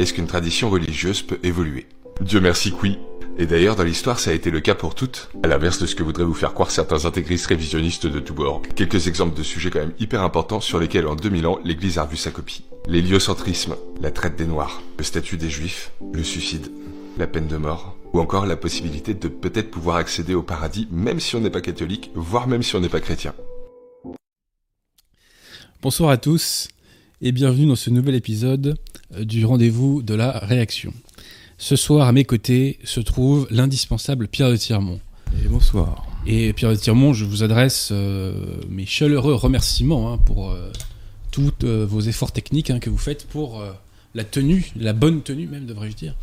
Est-ce qu'une tradition religieuse peut évoluer Dieu merci que oui. Et d'ailleurs, dans l'histoire, ça a été le cas pour toutes, à l'inverse de ce que voudraient vous faire croire certains intégristes révisionnistes de tous bords. Quelques exemples de sujets quand même hyper importants sur lesquels en 2000 ans, l'Église a revu sa copie. L'héliocentrisme, la traite des Noirs, le statut des Juifs, le suicide, la peine de mort, ou encore la possibilité de peut-être pouvoir accéder au paradis même si on n'est pas catholique, voire même si on n'est pas chrétien. Bonsoir à tous et bienvenue dans ce nouvel épisode du rendez-vous de la réaction. Ce soir à mes côtés se trouve l'indispensable Pierre de Tirmont. Et bonsoir. Et Pierre de Tirmont, je vous adresse euh, mes chaleureux remerciements hein, pour euh, tous vos efforts techniques hein, que vous faites pour la tenue, la bonne tenue même devrais-je dire,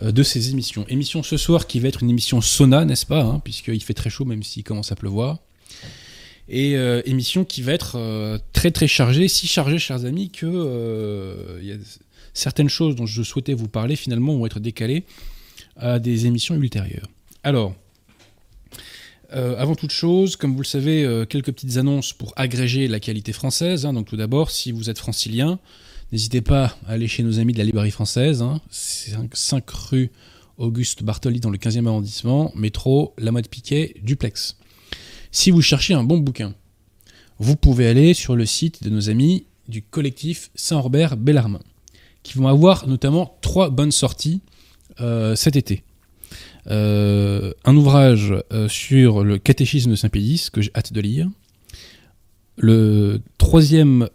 de ces émissions. Émission ce soir qui va être une émission sauna, n'est-ce pas hein, Puisqu'il fait très chaud même s'il commence à pleuvoir et euh, émission qui va être euh, très très chargée, si chargée, chers amis, que euh, certaines choses dont je souhaitais vous parler finalement vont être décalées à des émissions ultérieures. Alors, avant toute chose, comme vous le savez, quelques petites annonces pour agréger la qualité française. Hein. donc tout d'abord, si vous êtes francilien, n'hésitez pas à aller chez nos amis de la librairie française. Hein. 5, rue Auguste Bartoli dans le 15e arrondissement, métro La Mode Piquet, duplex. Si vous cherchez un bon bouquin, vous pouvez aller sur le site de nos amis du collectif Saint-Robert Bellarmin, qui vont avoir notamment trois bonnes sorties euh, cet été. Euh, un ouvrage euh, sur le catéchisme de Saint-Pédis que j'ai hâte de lire. Le troisième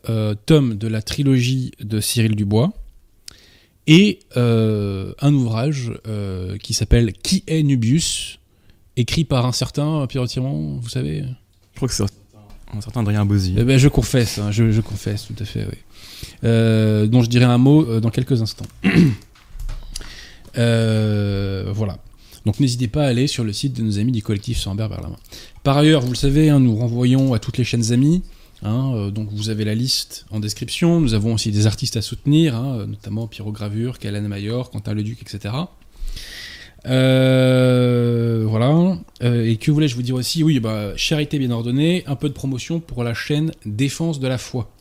tome de la trilogie de Cyril Dubois. Et un ouvrage qui s'appelle Qui est Nubius? écrit par un certain Pierre Tirmont, vous savez? Je crois que c'est un certain Adrien Bozzi. Eh ben, je confesse, hein, je, confesse, tout à fait, oui. Euh, dont je dirai un mot euh, dans quelques instants. Euh, voilà. Donc n'hésitez pas à aller sur le site de nos amis du collectif Sambert vers la main. Par ailleurs, vous le savez, hein, nous renvoyons à toutes les chaînes amies. Hein, donc vous avez la liste en description. Nous avons aussi des artistes à soutenir, notamment Pierrot Gravure, Calan Mayor, Quentin Leduc, etc. Voilà. Et que voulais-je vous dire aussi? Oui, bah, charité bien ordonnée, un peu de promotion pour la chaîne Défense de la foi.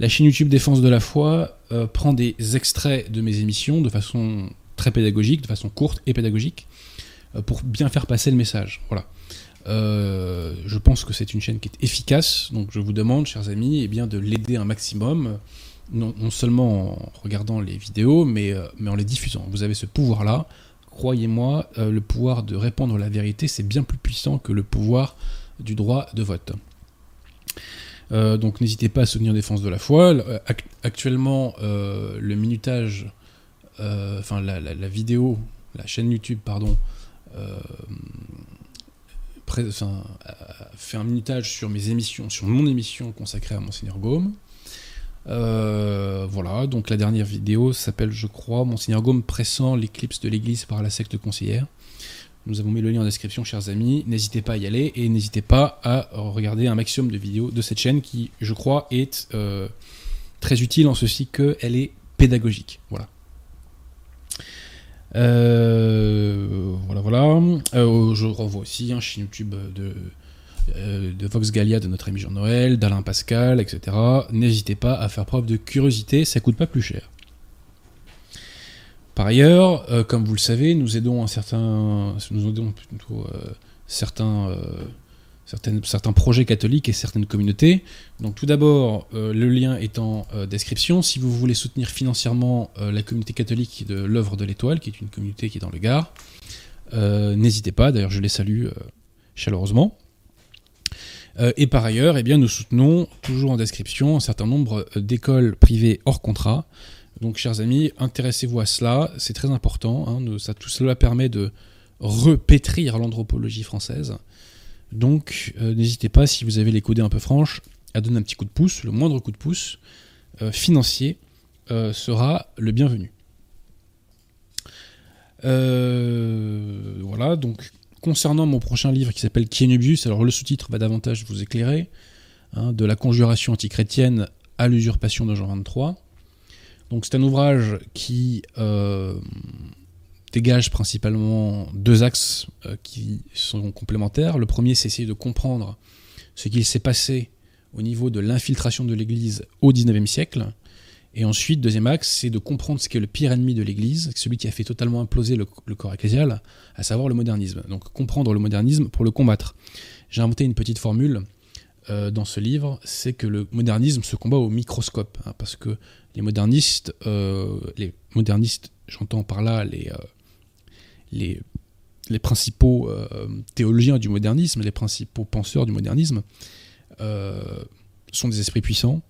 La chaîne YouTube Défense de la foi euh, prend des extraits de mes émissions de façon très pédagogique, de façon courte et pédagogique, pour bien faire passer le message. Voilà. je pense que c'est une chaîne qui est efficace, donc je vous demande, chers amis, eh bien, de l'aider un maximum, non, seulement en regardant les vidéos, mais, mais en les diffusant. Vous avez ce pouvoir-là croyez-moi, euh, le pouvoir de répandre la vérité, c'est bien plus puissant que le pouvoir du droit de vote. Euh, donc n'hésitez pas à soutenir Défense de la foi. Euh, actuellement, le minutage, enfin la, vidéo, la chaîne YouTube, pardon, fait un minutage sur mes émissions, sur mon émission consacrée à Monseigneur Gaume. Euh, voilà, donc la dernière vidéo s'appelle, je crois, Monseigneur Gaume pressant l'éclipse de l'Église par la secte conseillère. Nous avons mis le lien en description, chers amis. N'hésitez pas à y aller et n'hésitez pas à regarder un maximum de vidéos de cette chaîne qui, je crois, est euh, très utile en ceci qu'elle est pédagogique. Voilà. Euh, voilà, voilà. je revois aussi un chaîne YouTube de euh, de Vox Gallia de notre ami Jean-Noël, d'Alain Pascal, etc. N'hésitez pas à faire preuve de curiosité, ça coûte pas plus cher. Par ailleurs, euh, comme vous le savez, nous aidons un certain, nous aidons plutôt euh, certains, certains projets catholiques et certaines communautés. Donc tout d'abord, le lien est en description. Si vous voulez soutenir financièrement la communauté catholique de l'œuvre de l'Étoile, qui est une communauté qui est dans le Gard, n'hésitez pas. D'ailleurs, je les salue chaleureusement. Euh, et par ailleurs, eh bien, nous soutenons toujours en description un certain nombre euh, d'écoles privées hors contrat. Donc, chers amis, intéressez-vous à cela, c'est très important. Hein, ça, tout cela permet de repétrir l'anthropologie française. Donc, euh, n'hésitez pas, si vous avez les coudées un peu franches, à donner un petit coup de pouce. Le moindre coup de pouce financier sera le bienvenu. voilà, donc concernant mon prochain livre qui s'appelle Kienubius, alors le sous-titre va davantage vous éclairer, hein, de la conjuration antichrétienne à l'usurpation de Jean 23. Donc c'est un ouvrage qui euh, dégage principalement deux axes euh, qui sont complémentaires. Le premier, c'est essayer de comprendre ce qu'il s'est passé au niveau de l'infiltration de l'Église au XIXe siècle. Et ensuite, deuxième axe, c'est de comprendre ce qu'est le pire ennemi de l'Église, celui qui a fait totalement imploser le, corps ecclésial, à savoir le modernisme. Donc comprendre le modernisme pour le combattre. J'ai inventé une petite formule euh, dans ce livre, c'est que le modernisme se combat au microscope, hein, parce que les modernistes, euh, les modernistes, j'entends par là les, euh, les, principaux euh, théologiens du modernisme, les principaux penseurs du modernisme, sont des esprits puissants,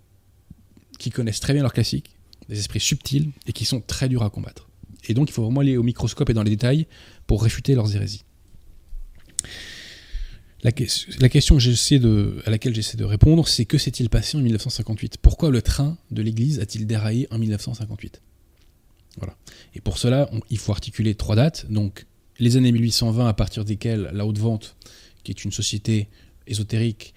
qui connaissent très bien leurs classiques, des esprits subtils et qui sont très durs à combattre. Et donc il faut vraiment aller au microscope et dans les détails pour réfuter leurs hérésies. La, que- la question à laquelle j'essaie de répondre, c'est que s'est-il passé en 1958 Pourquoi le train de l'Église a-t-il déraillé en 1958 Voilà. Et pour cela, il faut articuler trois dates. Donc les années 1820, à partir desquelles la Haute Vente, qui est une société ésotérique,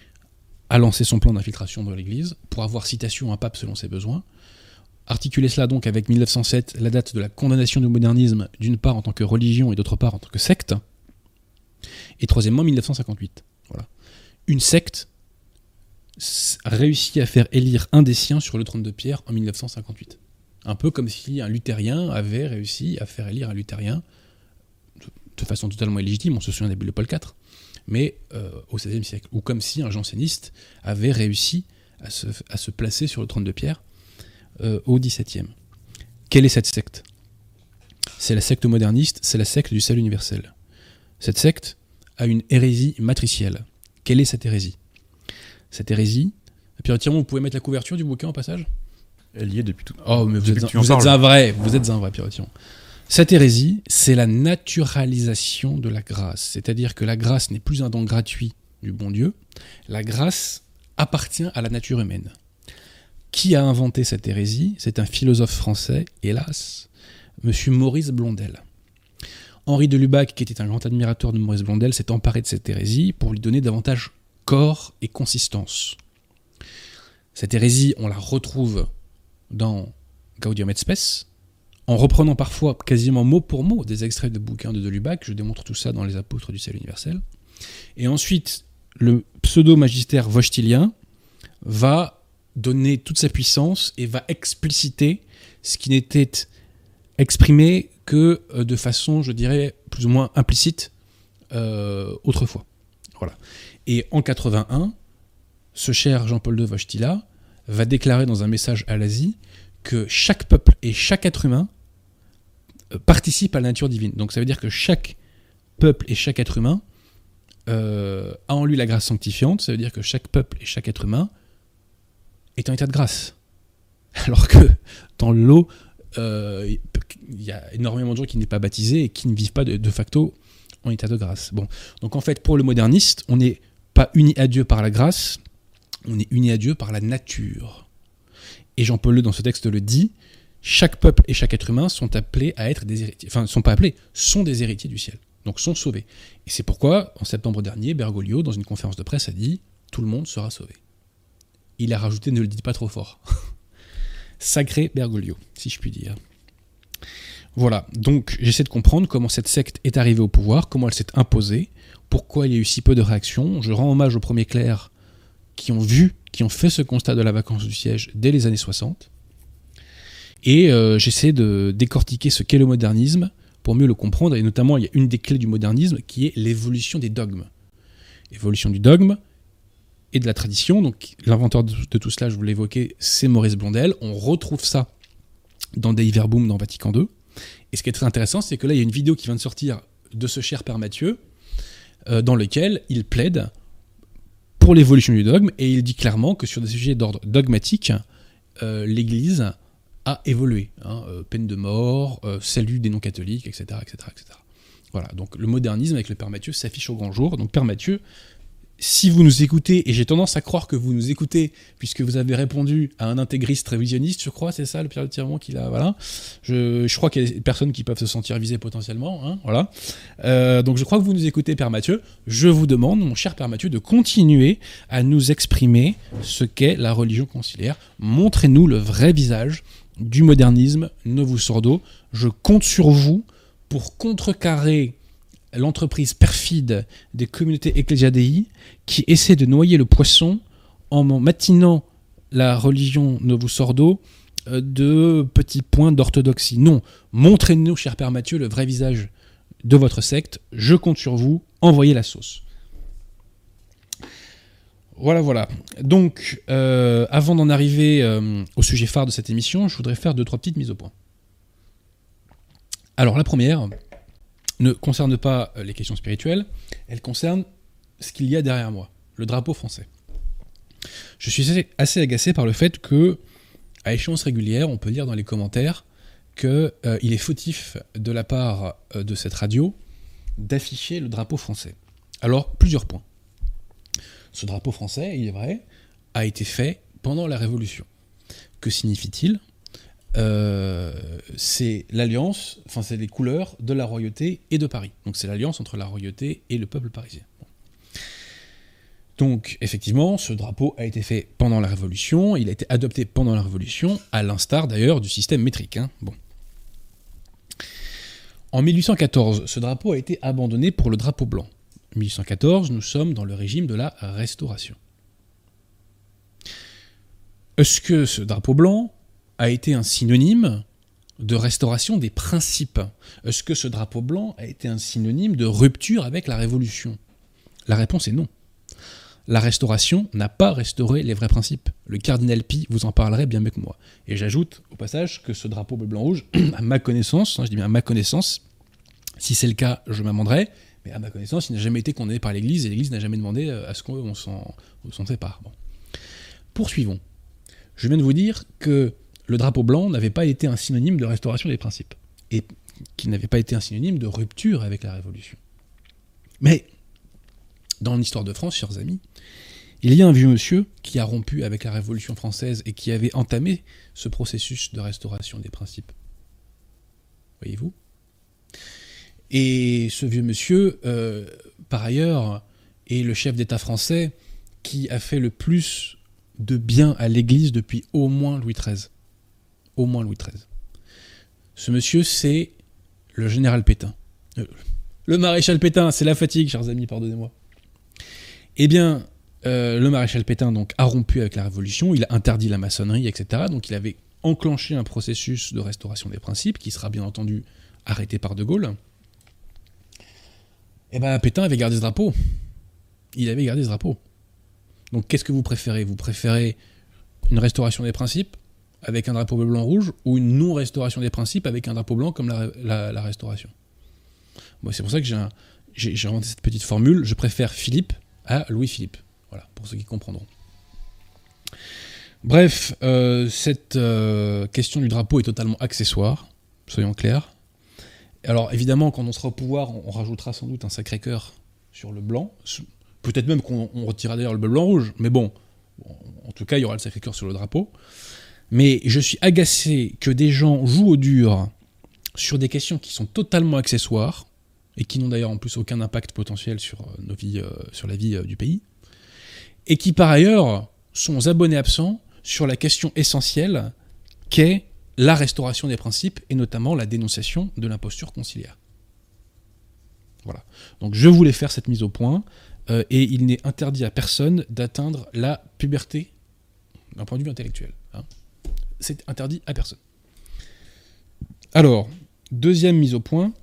a lancé son plan d'infiltration dans l'Église pour avoir citation à un pape selon ses besoins. Articuler cela donc avec 1907, la date de la condamnation du modernisme, d'une part en tant que religion et d'autre part en tant que secte. Et troisièmement, 1958. Voilà. Une secte s- a réussi à faire élire un des siens sur le trône de pierre en 1958. Un peu comme si un luthérien avait réussi à faire élire un luthérien de, façon totalement illégitime, on se souvient des bulles de Paul IV, mais euh, au XVIe siècle. Ou comme si un janséniste avait réussi à se, à se placer sur le trône de pierre euh, au XVIIe. Quelle est cette secte? C'est la secte moderniste, c'est la secte du salut universel. Cette secte a une hérésie matricielle. Quelle est cette hérésie? Cette hérésie. Et puis, vous pouvez mettre la couverture du bouquin au passage? Elle y est depuis tout. Oh, mais vous, êtes, un, en vous êtes un vrai, vous êtes un vrai, Pirotion. Cette hérésie, c'est la naturalisation de la grâce. C'est-à-dire que la grâce n'est plus un don gratuit du bon Dieu. La grâce appartient à la nature humaine. Qui a inventé cette hérésie? C'est un philosophe français, hélas, Monsieur Maurice Blondel. Henri de Lubac, qui était un grand admirateur de Maurice Blondel, s'est emparé de cette hérésie pour lui donner davantage corps et consistance. Cette hérésie, on la retrouve dans Gaudium et Spes, en reprenant parfois quasiment mot pour mot des extraits de bouquins de De Lubac, je démontre tout ça dans Les Apôtres du Salut universel. Et ensuite, le pseudo-magistère vauchtilien va donner toute sa puissance et va expliciter ce qui n'était exprimé que euh, de façon, je dirais, plus ou moins implicite euh, autrefois. Voilà. Et en 81, ce cher Jean-Paul II Wojtyla va déclarer dans un message à l'Asie que chaque peuple et chaque être humain euh, participe à la nature divine. Donc ça veut dire que chaque peuple et chaque être humain a en lui la grâce sanctifiante, ça veut dire que chaque peuple et chaque être humain est en état de grâce. Alors que dans l'eau, il y a énormément de gens qui n'est pas baptisés et qui ne vivent pas de, facto en état de grâce. Bon, donc en fait, pour le moderniste, on n'est pas uni à Dieu par la grâce, on est uni à Dieu par la nature. Et Jean-Paul II, dans ce texte, le dit chaque peuple et chaque être humain sont appelés à être des héritiers. Enfin, sont pas appelés, sont des héritiers du ciel. Donc sont sauvés. Et c'est pourquoi, en septembre dernier, Bergoglio, dans une conférence de presse, a dit tout le monde sera sauvé. Il a rajouté ne le dites pas trop fort. Sacré Bergoglio, si je puis dire. Voilà, donc j'essaie de comprendre comment cette secte est arrivée au pouvoir, comment elle s'est imposée, pourquoi il y a eu si peu de réactions. Je rends hommage aux premiers clercs qui ont vu, qui ont fait ce constat de la vacance du siège dès les années 60. Et euh, j'essaie de décortiquer ce qu'est le modernisme pour mieux le comprendre. Et notamment, il y a une des clés du modernisme qui est l'évolution des dogmes. Évolution du dogme et de la tradition. Donc, l'inventeur de, tout cela, je vous évoqué, c'est Maurice Blondel. On retrouve ça dans Dei Verbum dans Vatican II. Et ce qui est très intéressant, c'est que là, il y a une vidéo qui vient de sortir de ce cher Père Mathieu, euh, dans lequel il plaide pour l'évolution du dogme, et il dit clairement que sur des sujets d'ordre dogmatique, euh, l'Église a évolué. hein, euh, peine de mort, salut des non-catholiques, etc., etc., etc. Voilà, donc le modernisme avec le Père Mathieu s'affiche au grand jour. Donc Père Mathieu, si vous nous écoutez, et j'ai tendance à croire que vous nous écoutez, puisque vous avez répondu à un intégriste révisionniste, je crois, c'est ça le Pierre Tirement qu'il a, voilà. Je, crois qu'il y a des personnes qui peuvent se sentir visées potentiellement, hein, voilà. Euh, donc je crois que vous nous écoutez, Père Mathieu. Je vous demande, mon cher Père Mathieu, de continuer à nous exprimer ce qu'est la religion conciliaire. Montrez-nous le vrai visage du modernisme Novus Sordo. Je compte sur vous pour contrecarrer l'entreprise perfide des communautés ecclésiadei qui essaie de noyer le poisson en matinant la religion Novus Ordo euh, de petits points d'orthodoxie. Non, montrez-nous, cher Père Mathieu, le vrai visage de votre secte. Je compte sur vous. Envoyez la sauce. Voilà, voilà. Donc, euh, avant d'en arriver euh, au sujet phare de cette émission, je voudrais faire deux, trois petites mises au point. Alors, la première ne concerne pas euh, les questions spirituelles, elle concerne ce qu'il y a derrière moi, le drapeau français. Je suis assez, agacé par le fait que, à échéance régulière, on peut lire dans les commentaires qu'il est fautif de la part de cette radio d'afficher le drapeau français. Alors, plusieurs points. Ce drapeau français, il est vrai, a été fait pendant la Révolution. Que signifie-t-il? Euh, C'est l'alliance, enfin c'est les couleurs de la royauté et de Paris. Donc c'est l'alliance entre la royauté et le peuple parisien. Donc effectivement, ce drapeau a été fait pendant la Révolution, il a été adopté pendant la Révolution, à l'instar d'ailleurs du système métrique. hein. Bon. En 1814, ce drapeau a été abandonné pour le drapeau blanc. 1814, nous sommes dans le régime de la Restauration. Est-ce que ce drapeau blanc a été un synonyme de restauration des principes Est-ce que ce drapeau blanc a été un synonyme de rupture avec la Révolution? La réponse est non. La restauration n'a pas restauré les vrais principes. Le cardinal Pi vous en parlerait bien mieux que moi. Et j'ajoute au passage que ce drapeau blanc rouge, à ma connaissance, hein, je dis bien à ma connaissance, si c'est le cas, je m'amenderai, mais à ma connaissance, il n'a jamais été condamné par l'Église et l'Église n'a jamais demandé euh, à ce qu'on s'en on s'en sépare. Bon. Poursuivons. Je viens de vous dire que le drapeau blanc n'avait pas été un synonyme de restauration des principes et qu'il n'avait pas été un synonyme de rupture avec la Révolution. Mais dans l'histoire de France, chers amis, il y a un vieux monsieur qui a rompu avec la Révolution française et qui avait entamé ce processus de restauration des principes. Voyez-vous? Et ce vieux monsieur, euh, par ailleurs, est le chef d'État français qui a fait le plus de bien à l'Église depuis au moins Louis XIII. Au moins Louis XIII. Ce monsieur, c'est le général Pétain. Euh, Le maréchal Pétain, c'est la fatigue, chers amis, pardonnez-moi. Eh bien, euh, le maréchal Pétain donc, a rompu avec la Révolution, il a interdit la maçonnerie, etc. Donc il avait enclenché un processus de restauration des principes, qui sera bien entendu arrêté par De Gaulle. Eh bien, Pétain avait gardé ce drapeau. Il avait gardé ce drapeau. Donc qu'est-ce que vous préférez? Vous préférez une restauration des principes avec un drapeau blanc rouge ou une non-restauration des principes avec un drapeau blanc comme la, restauration Moi, C'est pour ça que j'ai inventé cette petite formule. Je préfère Philippe à Louis-Philippe. Voilà, pour ceux qui comprendront. Bref, euh, cette euh, question du drapeau est totalement accessoire, soyons clairs. Alors évidemment, quand on sera au pouvoir, on, on rajoutera sans doute un sacré cœur sur le blanc. Peut-être même qu'on on retirera d'ailleurs le bleu blanc rouge, mais bon, bon, en tout cas, il y aura le sacré cœur sur le drapeau. Mais je suis agacé que des gens jouent au dur sur des questions qui sont totalement accessoires et qui n'ont d'ailleurs en plus aucun impact potentiel sur euh, nos vies, euh, sur la vie euh, du pays, et qui par ailleurs sont abonnés absents sur la question essentielle qu'est la restauration des principes et notamment la dénonciation de l'imposture conciliaire. Voilà. Donc je voulais faire cette mise au point et il n'est interdit à personne d'atteindre la puberté d'un point de vue intellectuel. hein. C'est interdit à personne. Alors, deuxième mise au point.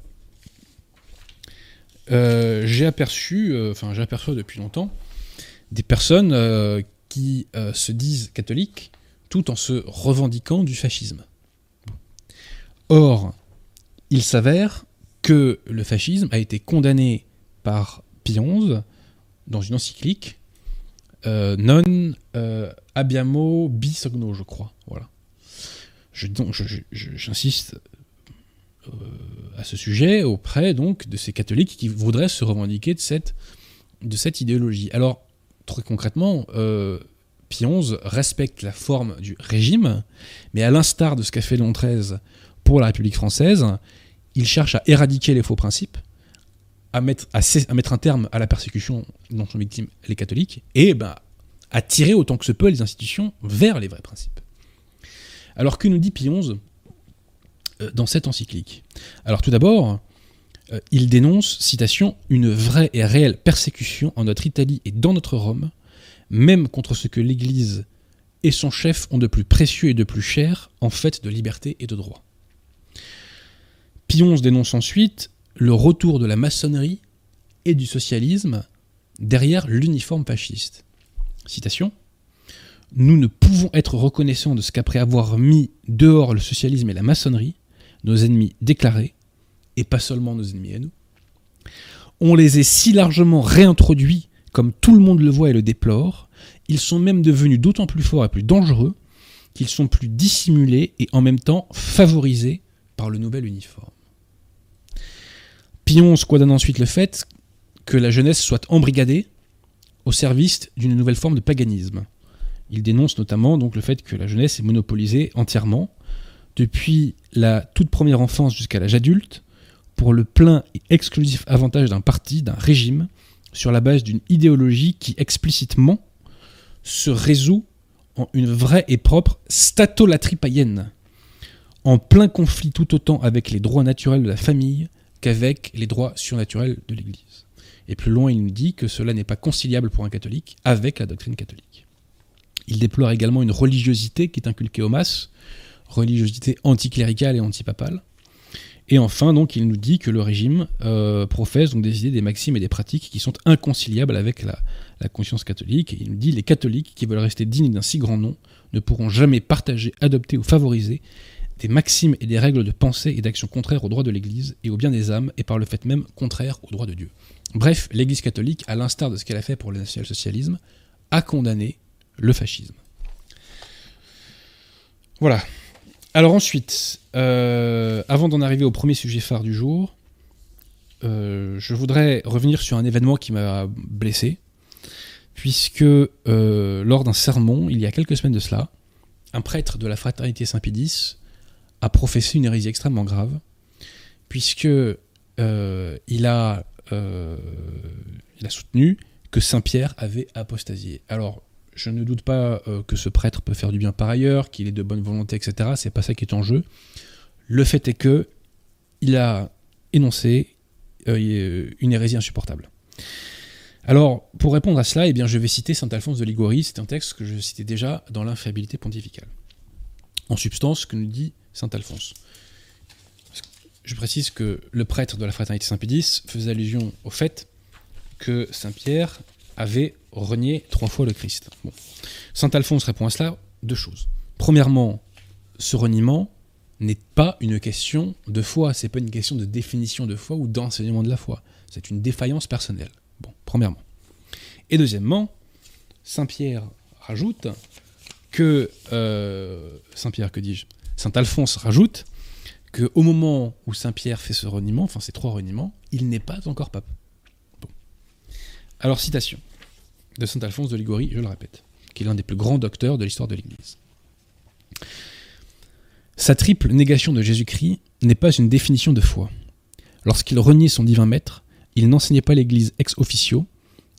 Euh, j'ai aperçu, euh, enfin j'aperçois depuis longtemps, des personnes euh, qui se disent catholiques tout en se revendiquant du fascisme. Or, il s'avère que le fascisme a été condamné par Pie XI dans une encyclique non abbiamo bisogno, je crois. Voilà. Je- donc, je- je- je- J'insiste euh, à ce sujet auprès donc de ces catholiques qui voudraient se revendiquer de cette, de cette idéologie. Alors, très concrètement, euh, Pie XI respecte la forme du régime, mais à l'instar de ce qu'a fait Léon XIII pour la République française, il cherche à éradiquer les faux principes, à mettre, à, mettre un terme à la persécution dont sont victimes les catholiques, et ben, à tirer autant que se peut les institutions vers les vrais principes. Alors que nous dit Pie euh, dans cette encyclique? Alors tout d'abord, euh, il dénonce, citation, une vraie et réelle persécution en notre Italie et dans notre Rome, même contre ce que l'Église et son chef ont de plus précieux et de plus cher en fait de liberté et de droit. XI dénonce ensuite le retour de la maçonnerie et du socialisme derrière l'uniforme fasciste. Citation Nous ne pouvons être reconnaissants de ce qu'après avoir mis dehors le socialisme et la maçonnerie, nos ennemis déclarés, et pas seulement nos ennemis à nous, on les ait si largement réintroduits, comme tout le monde le voit et le déplore, ils sont même devenus d'autant plus forts et plus dangereux qu'ils sont plus dissimulés et en même temps favorisés par le nouvel uniforme. Pion squadonne ensuite le fait que la jeunesse soit embrigadée au service d'une nouvelle forme de paganisme. Il dénonce notamment donc le fait que la jeunesse est monopolisée entièrement, depuis la toute première enfance jusqu'à l'âge adulte, pour le plein et exclusif avantage d'un parti, d'un régime, sur la base d'une idéologie qui explicitement se résout en une vraie et propre statolatrie païenne, en plein conflit tout autant avec les droits naturels de la famille qu'avec les droits surnaturels de l'Église. Et plus loin, il nous dit que cela n'est pas conciliable pour un catholique avec la doctrine catholique. Il déplore également une religiosité qui est inculquée aux masses, religiosité anticléricale et antipapale. Et enfin, donc, il nous dit que le régime euh, professe donc des idées, des maximes et des pratiques qui sont inconciliables avec la, conscience catholique. Et il nous dit les catholiques qui veulent rester dignes d'un si grand nom ne pourront jamais partager, adopter ou favoriser des maximes et des règles de pensée et d'action contraires aux droits de l'Église et au bien des âmes, et par le fait même contraires aux droits de Dieu. Bref, l'Église catholique, à l'instar de ce qu'elle a fait pour le national-socialisme, a condamné le fascisme. Voilà. Alors ensuite, euh, avant d'en arriver au premier sujet phare du jour, euh, je voudrais revenir sur un événement qui m'a blessé, puisque euh, lors d'un sermon, il y a quelques semaines de cela, un prêtre de la fraternité Saint-Pédis a professé une hérésie extrêmement grave, puisque il, a, il a soutenu que Saint-Pierre avait apostasié. Alors, je ne doute pas euh, que ce prêtre peut faire du bien par ailleurs, qu'il est de bonne volonté, etc. C'est pas ça qui est en jeu. Le fait est que il a énoncé une hérésie insupportable. Alors, pour répondre à cela, eh bien, je vais citer saint Alphonse de Liguori. C'est un texte que je citais déjà dans l'infaillibilité pontificale. En substance, ce que nous dit saint Alphonse. Je précise que le prêtre de la fraternité Saint-Pédis faisait allusion au fait que Saint Pierre avait renié trois fois le Christ. Bon. Saint Alphonse répond à cela deux choses. Premièrement, ce reniement n'est pas une question de foi, c'est pas une question de définition de foi ou d'enseignement de la foi. C'est une défaillance personnelle. Bon, premièrement. Et deuxièmement, Saint Pierre rajoute que euh, Saint Pierre, que dis-je? Saint Alphonse rajoute qu'au moment où Saint Pierre fait ce reniement, enfin ces trois reniements, il n'est pas encore pape. Bon. Alors citation de Saint Alphonse de Liguori, je le répète, qui est l'un des plus grands docteurs de l'histoire de l'Église. Sa triple négation de Jésus-Christ n'est pas une définition de foi. Lorsqu'il reniait son divin maître, il n'enseignait pas l'Église ex officio,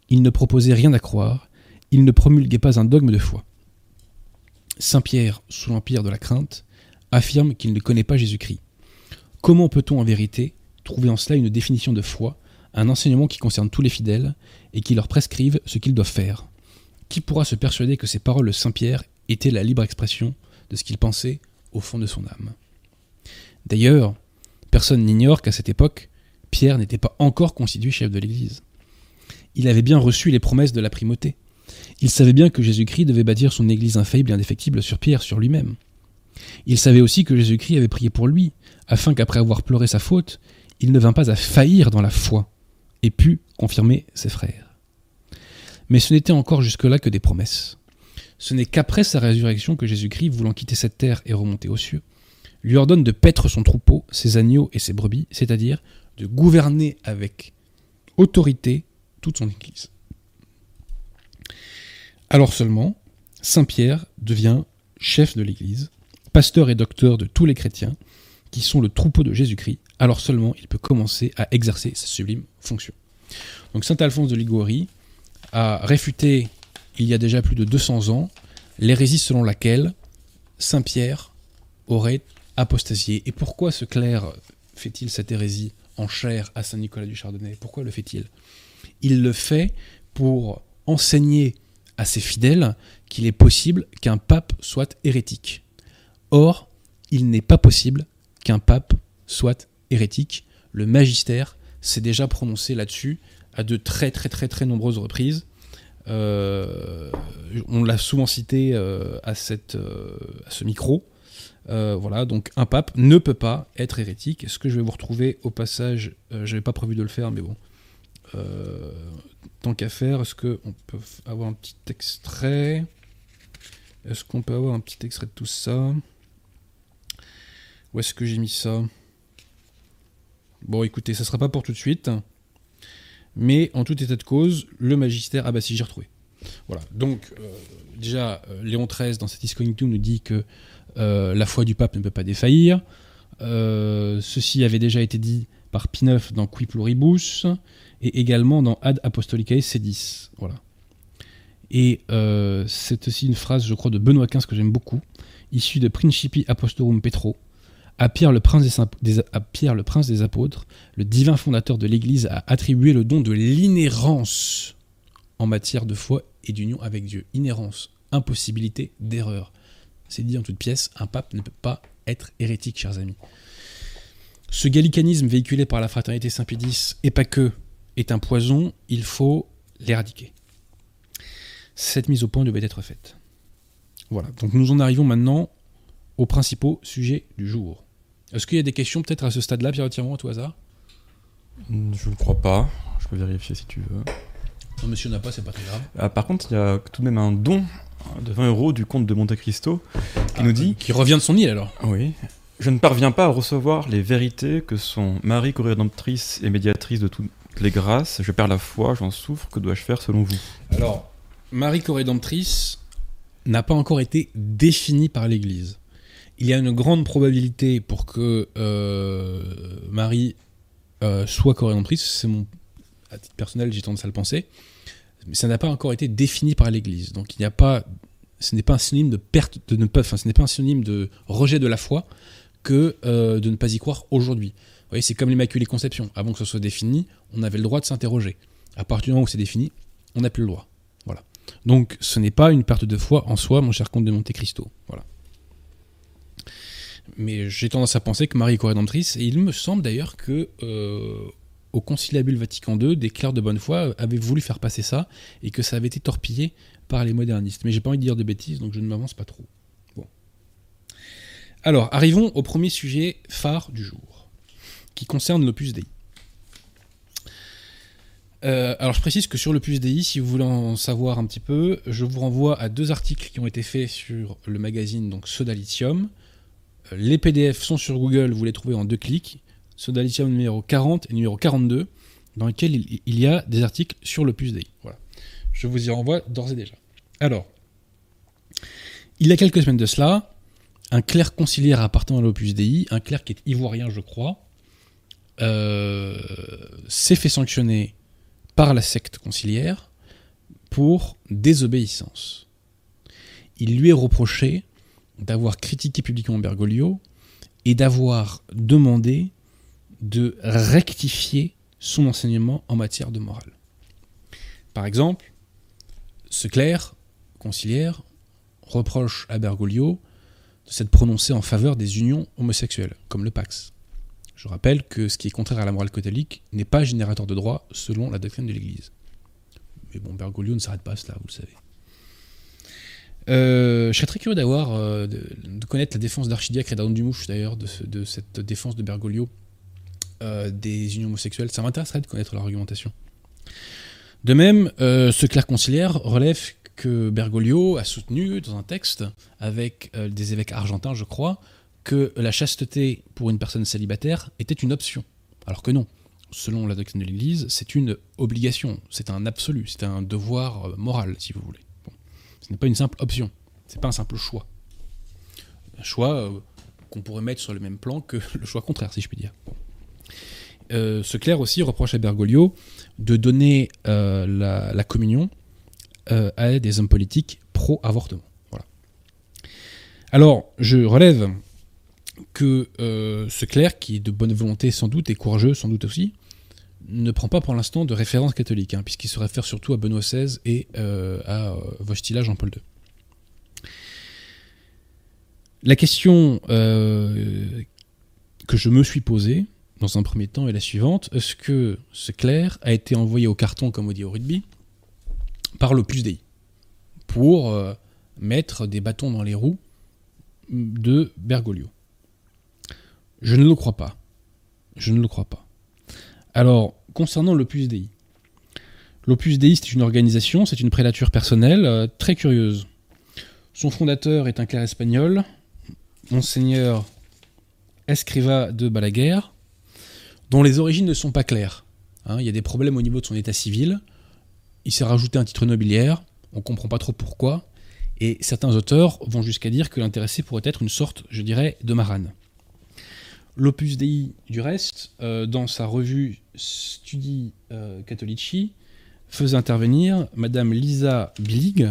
il ne proposait rien à croire, il ne promulguait pas un dogme de foi. Saint Pierre, sous l'empire de la crainte, affirme qu'il ne connaît pas Jésus-Christ. Comment peut-on en vérité trouver en cela une définition de foi, un enseignement qui concerne tous les fidèles et qui leur prescrive ce qu'ils doivent faire Qui pourra se persuader que ces paroles de Saint Pierre étaient la libre expression de ce qu'il pensait au fond de son âme? D'ailleurs, personne n'ignore qu'à cette époque, Pierre n'était pas encore constitué chef de l'Église. Il avait bien reçu les promesses de la primauté. Il savait bien que Jésus-Christ devait bâtir son Église infaillible et indéfectible sur Pierre, sur lui-même. Il savait aussi que Jésus-Christ avait prié pour lui, afin qu'après avoir pleuré sa faute, il ne vint pas à faillir dans la foi, et pût confirmer ses frères. Mais ce n'était encore jusque-là que des promesses. Ce n'est qu'après sa résurrection que Jésus-Christ, voulant quitter cette terre et remonter aux cieux, lui ordonne de paître son troupeau, ses agneaux et ses brebis, c'est-à-dire de gouverner avec autorité toute son Église. Alors seulement, Saint Pierre devient chef de l'Église, pasteur et docteur de tous les chrétiens, qui sont le troupeau de Jésus-Christ, alors seulement il peut commencer à exercer sa sublime fonction. Donc Saint Alphonse de Liguori a réfuté, il y a déjà plus de 200 ans, l'hérésie selon laquelle Saint Pierre aurait apostasié. Et pourquoi ce clerc fait-il cette hérésie en chair à Saint Nicolas du Chardonnay? Pourquoi le fait-il? Il le fait pour enseigner à ses fidèles qu'il est possible qu'un pape soit hérétique. Or, il n'est pas possible qu'un pape soit hérétique. Le magistère s'est déjà prononcé là-dessus à de très très très très nombreuses reprises. Euh, on l'a souvent cité euh, à, cette, euh, à ce micro. voilà, donc un pape ne peut pas être hérétique. Est-ce que je vais vous retrouver au passage? Je n'avais pas prévu de le faire, mais bon. tant qu'à faire, est-ce qu'on peut avoir un petit extrait? Est-ce qu'on peut avoir un petit extrait de tout ça? Où est-ce que j'ai mis ça? Bon, écoutez, ça sera pas pour tout de suite. Mais en tout état de cause, le magistère. Ah bah si, j'ai retrouvé. Voilà. Donc, euh, déjà, euh, Léon XIII, dans cette Iscognitum, nous dit que euh, la foi du pape ne peut pas défaillir. ceci avait déjà été dit par Pie IX dans Qui Pluribus et également dans Ad Apostolicae Sedis. Voilà. Et c'est aussi une phrase, je crois, de Benoît XV que j'aime beaucoup, issue de Principi Apostorum Petro, à Pierre, le prince des, apôtres, le divin fondateur de l'Église a attribué le don de l'inhérence en matière de foi et d'union avec Dieu. Inhérence, impossibilité d'erreur. C'est dit en toute pièce, un pape ne peut pas être hérétique, chers amis. Ce gallicanisme véhiculé par la fraternité Saint-Pédis, et pas que, est un poison, il faut l'éradiquer. Cette mise au point devait être faite. Voilà, donc nous en arrivons maintenant aux principaux sujets du jour. Est-ce qu'il y a des questions peut-être à ce stade-là, Pierre Tirement, à tout hasard? Hmm, Je ne crois pas. Je peux vérifier si tu veux. Non, monsieur n'a pas, c'est pas très grave. Ah, par contre, il y a tout de même un don de 20 euros du comte de Monte Cristo qui nous ah, dit. Qui revient de son île alors Oui. Je ne parviens pas à recevoir les vérités que sont Marie co-rédemptrice et médiatrice de toutes les grâces. Je perds la foi, j'en souffre. Que dois-je faire selon vous? Alors, Marie co-rédemptrice n'a pas encore été définie par l'Église il y a une grande probabilité pour que euh, Marie euh, soit coréantrice. C'est mon à titre personnel, j'ai tendance à le penser, mais ça n'a pas encore été défini par l'Église. Donc il n'y a pas, ce n'est pas un synonyme de perte de ne pas, enfin ce n'est pas un synonyme de rejet de la foi que euh, de ne pas y croire aujourd'hui. Vous voyez, c'est comme l'Immaculée Conception. Avant que ce soit défini, on avait le droit de s'interroger. À partir du moment où c'est défini, on n'a plus le droit. Voilà. Donc ce n'est pas une perte de foi en soi, mon cher comte de Monte Cristo. Voilà mais j'ai tendance à penser que Marie est co-rédemptrice, et il me semble d'ailleurs que euh, au Conciliabule Vatican II, des clercs de bonne foi avaient voulu faire passer ça, et que ça avait été torpillé par les modernistes. Mais j'ai pas envie de dire de bêtises, donc je ne m'avance pas trop. Bon. Alors, arrivons au premier sujet phare du jour, qui concerne l'Opus Dei. Euh, alors je précise que sur l'Opus Dei, si vous voulez en savoir un petit peu, je vous renvoie à deux articles qui ont été faits sur le magazine donc Sodalitium, les PDF sont sur Google, vous les trouvez en deux clics. Sodalitium numéro 40 et numéro 42, dans lesquels il y a des articles sur l'Opus Dei. Voilà. Je vous y renvoie d'ores et déjà. Alors, il y a quelques semaines de cela, un clerc conciliaire appartenant à l'Opus Dei, un clerc qui est ivoirien, je crois, euh, s'est fait sanctionner par la secte conciliaire pour désobéissance. Il lui est reproché d'avoir critiqué publiquement Bergoglio et d'avoir demandé de rectifier son enseignement en matière de morale. Par exemple, ce clerc conciliaire reproche à Bergoglio de s'être prononcé en faveur des unions homosexuelles, comme le Pax. Je rappelle que ce qui est contraire à la morale catholique n'est pas générateur de droit selon la doctrine de l'Église. Mais bon, Bergoglio ne s'arrête pas à cela, vous le savez. Euh, je serais très curieux d'avoir, euh, de, connaître la défense d'Archidiacre et d'Aaron Dumouche d'ailleurs, de, cette défense de Bergoglio euh, des unions homosexuelles. Ça m'intéresserait de connaître leur argumentation. De même, ce clerc conciliaire relève que Bergoglio a soutenu dans un texte, avec des évêques argentins, je crois, que la chasteté pour une personne célibataire était une option. Alors que non. Selon la doctrine de l'Église, c'est une obligation, c'est un absolu, c'est un devoir moral, si vous voulez. Ce n'est pas une simple option, c'est pas un simple choix. Un choix euh, qu'on pourrait mettre sur le même plan que le choix contraire, si je puis dire. Euh, ce clerc aussi reproche à Bergoglio de donner euh, la, communion à des hommes politiques pro-avortement. Alors, je relève que ce clerc, qui est de bonne volonté sans doute et courageux sans doute aussi, ne prend pas pour l'instant de référence catholique, hein, puisqu'il se réfère surtout à Benoît XVI et euh, à Vostila Jean-Paul II. La question euh, que je me suis posée, dans un premier temps, est la suivante. Est-ce que ce clerc a été envoyé au carton, comme on dit au rugby, par l'Opus Dei, pour euh, mettre des bâtons dans les roues de Bergoglio? Je ne le crois pas. Je ne le crois pas. Alors, concernant l'Opus Dei. L'Opus Dei, c'est une organisation, c'est une prélature personnelle euh, très curieuse. Son fondateur est un clerc espagnol, Monseigneur Escriva de Balaguer, dont les origines ne sont pas claires. Hein. il y a des problèmes au niveau de son état civil. Il s'est rajouté un titre nobiliaire, on ne comprend pas trop pourquoi, et certains auteurs vont jusqu'à dire que l'intéressé pourrait être une sorte, je dirais, de marane. L'Opus Dei, du reste, euh, dans sa revue Studi euh, Catholici, faisait intervenir Madame Lisa Billig,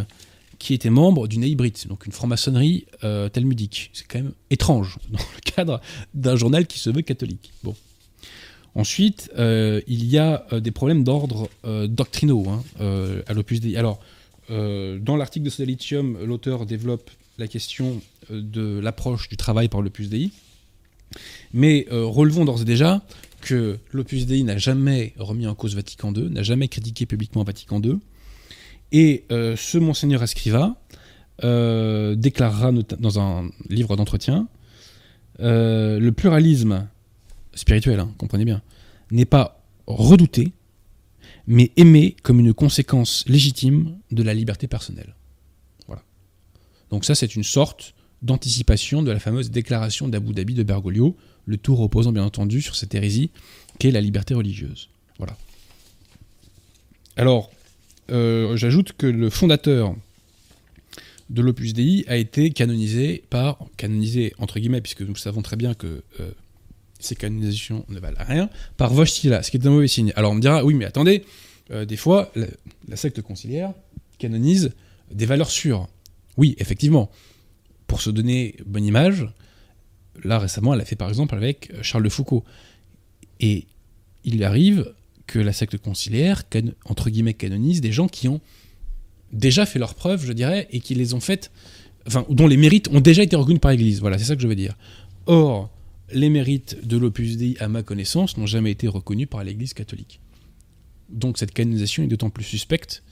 qui était membre d'une Hybrid, donc une franc-maçonnerie euh, talmudique. C'est quand même étrange dans le cadre d'un journal qui se veut catholique. Ensuite, il y a des problèmes d'ordre doctrinaux hein, à l'Opus Dei. Alors, dans l'article de Sodalitium, l'auteur développe la question de l'approche du travail par l'Opus Dei. Mais euh, relevons d'ores et déjà que l'Opus Dei n'a jamais remis en cause Vatican II, n'a jamais critiqué publiquement Vatican II. Et euh, ce Monseigneur Escriva euh, déclarera dans un livre d'entretien le pluralisme spirituel, hein, comprenez bien, n'est pas redouté, mais aimé comme une conséquence légitime de la liberté personnelle. Voilà. Donc ça, c'est une sorte d'anticipation de la fameuse déclaration d'Abu Dhabi de Bergoglio, le tout reposant bien entendu sur cette hérésie qu'est la liberté religieuse. Voilà. Alors, euh, j'ajoute que le fondateur de l'Opus Dei a été canonisé par, canonisé entre guillemets, puisque nous savons très bien que euh, ces canonisations ne valent rien, par Wojtyla, ce qui est un mauvais signe. Alors on me dira, oui mais attendez, euh, des fois, la secte conciliaire canonise des valeurs sûres. Oui, effectivement, pour se donner bonne image, là récemment, elle a fait par exemple avec euh, Charles de Foucault. Et il arrive que la secte conciliaire, entre guillemets, canonise des gens qui ont déjà fait leurs preuves, je dirais, et qui les ont faites, dont les mérites ont déjà été reconnus par l'Église. Voilà, c'est ça que je veux dire. Or, les mérites de l'Opus Dei, à ma connaissance, n'ont jamais été reconnus par l'Église catholique. Donc cette canonisation est d'autant plus suspecte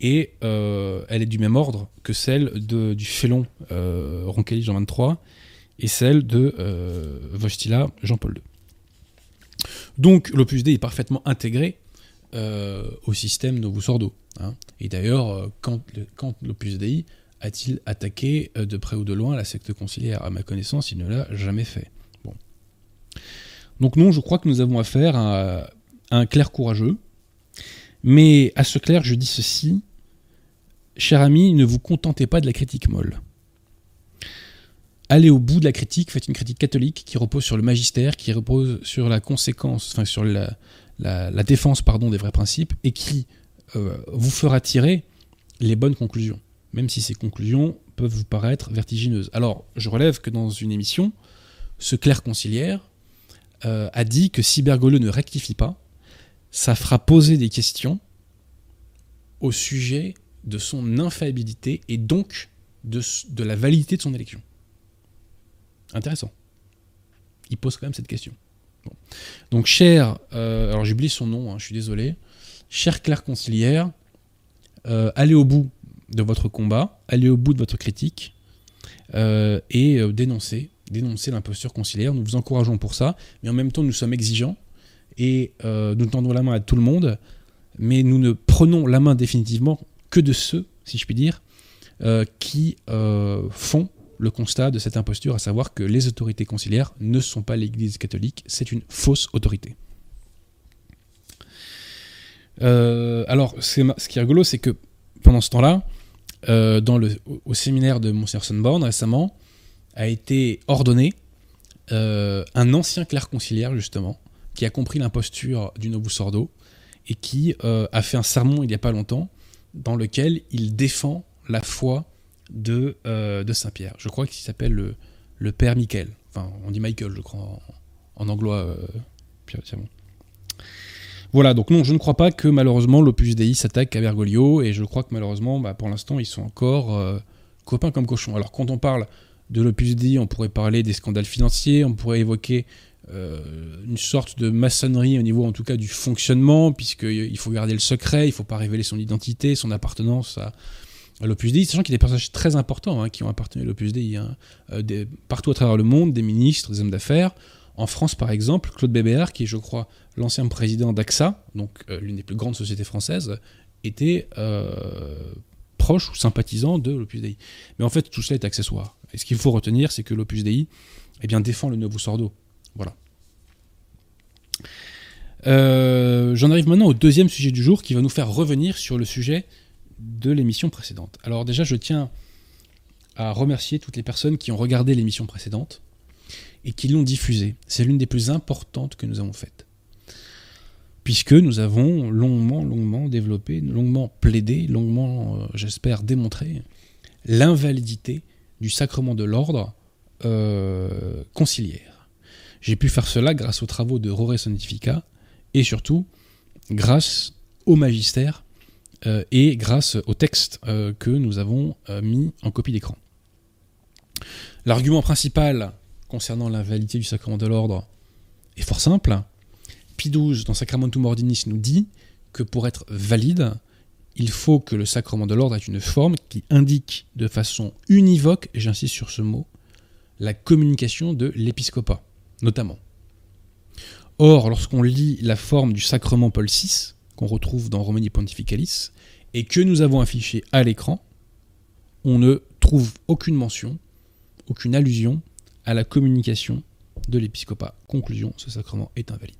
et euh, elle est du même ordre que celle du félon euh, Jean 23 et celle de euh, Jean-Paul II. Donc l'Opus Dei est parfaitement intégré euh, au système Novus Ordo. Hein. Et d'ailleurs, quand, quand l'Opus Dei a-t-il attaqué de près ou de loin la secte conciliaire? À ma connaissance, il ne l'a jamais fait. Bon. Donc non, je crois que nous avons affaire à, à un clerc courageux, mais à ce clerc, je dis ceci, Cher ami, ne vous contentez pas de la critique molle. Allez au bout de la critique, faites une critique catholique qui repose sur le magistère, qui repose sur la conséquence, enfin sur la, défense pardon, des vrais principes, et qui euh, vous fera tirer les bonnes conclusions, même si ces conclusions peuvent vous paraître vertigineuses. Alors, je relève que dans une émission, ce clerc conciliaire euh, a dit que si Bergoglio ne rectifie pas, ça fera poser des questions au sujet de son infaillibilité et donc de, de la validité de son élection. Intéressant. Il pose quand même cette question. Donc, cher, euh, alors j'oublie son nom, hein, je suis désolé, cher Claire Concilière, euh, allez au bout de votre combat, allez au bout de votre critique euh, et dénoncez, dénoncez l'imposture conciliaire. Nous vous encourageons pour ça, mais en même temps nous sommes exigeants et nous tendons la main à tout le monde, mais nous ne prenons la main définitivement que de ceux, si je puis dire, qui font le constat de cette imposture, à savoir que les autorités conciliaires ne sont pas l'Église catholique, c'est une fausse autorité. Euh, alors, ce qui est rigolo, c'est que pendant ce temps-là, le, au séminaire de Monseigneur Sunborn récemment, a été ordonné un ancien clerc conciliaire, justement, qui a compris l'imposture du Novus Ordo et qui a fait un sermon il n'y a pas longtemps dans lequel il défend la foi de, euh, de Saint-Pierre. Je crois qu'il s'appelle le, Père Michael. Enfin, on dit Michael, je crois, en, en anglois. Euh, Voilà, donc non, je ne crois pas que malheureusement l'Opus Dei s'attaque à Bergoglio, et je crois que malheureusement, bah, pour l'instant, ils sont encore euh, copains comme cochons. Alors quand on parle de l'Opus Dei, on pourrait parler des scandales financiers, on pourrait évoquer une sorte de maçonnerie au niveau en tout cas du fonctionnement, puisqu'il faut garder le secret, il ne faut pas révéler son identité, son appartenance à, l'Opus Dei, sachant qu'il y a des personnages très importants hein, qui ont appartenu à l'Opus Dei, hein. euh, partout à travers le monde, des ministres, des hommes d'affaires. En France, par exemple, Claude Bébéard, qui est, je crois, l'ancien président d'AXA, donc euh, l'une des plus grandes sociétés françaises, était proche ou sympathisant de l'Opus Dei. Mais en fait, tout cela est accessoire. Et ce qu'il faut retenir, c'est que l'Opus Dei eh bien, défend le Novus Ordo. Voilà. Euh, j'en arrive maintenant au deuxième sujet du jour qui va nous faire revenir sur le sujet de l'émission précédente. Alors déjà, je tiens à remercier toutes les personnes qui ont regardé l'émission précédente et qui l'ont diffusée. C'est l'une des plus importantes que nous avons faites. Puisque nous avons longuement, longuement développé, longuement plaidé, longuement, euh, j'espère, démontré l'invalidité du sacrement de l'ordre euh, conciliaire. J'ai pu faire cela grâce aux travaux de Roré Sonifica et surtout grâce au magistère euh, et grâce au texte euh, que nous avons mis en copie d'écran. L'argument principal concernant l'invalidité du sacrement de l'ordre est fort simple. Pie XII, dans Sacramentum Ordinis, nous dit que pour être valide, il faut que le sacrement de l'ordre ait une forme qui indique de façon univoque, et j'insiste sur ce mot, la communication de l'épiscopat, notamment. Or, lorsqu'on lit la forme du sacrement Paul VI, qu'on retrouve dans Romani Pontificalis, et que nous avons affiché à l'écran, on ne trouve aucune mention, aucune allusion à la communication de l'épiscopat. Conclusion, ce sacrement est invalide.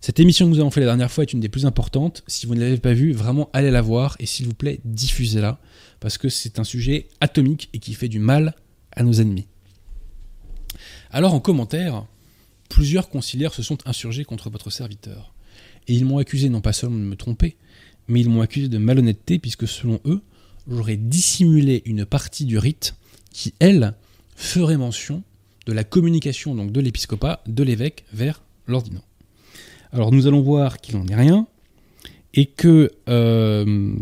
Cette émission que nous avons fait la dernière fois est une des plus importantes. Si vous ne l'avez pas vue, vraiment allez la voir et s'il vous plaît, diffusez-la parce que c'est un sujet atomique et qui fait du mal à nos ennemis. Alors en commentaire, plusieurs conciliaires se sont insurgés contre votre serviteur. Et ils m'ont accusé non pas seulement de me tromper, mais ils m'ont accusé de malhonnêteté puisque selon eux, j'aurais dissimulé une partie du rite qui, elle, ferait mention de la communication donc de l'épiscopat, de l'évêque vers l'ordinant. Alors nous allons voir qu'il n'en est rien et que euh,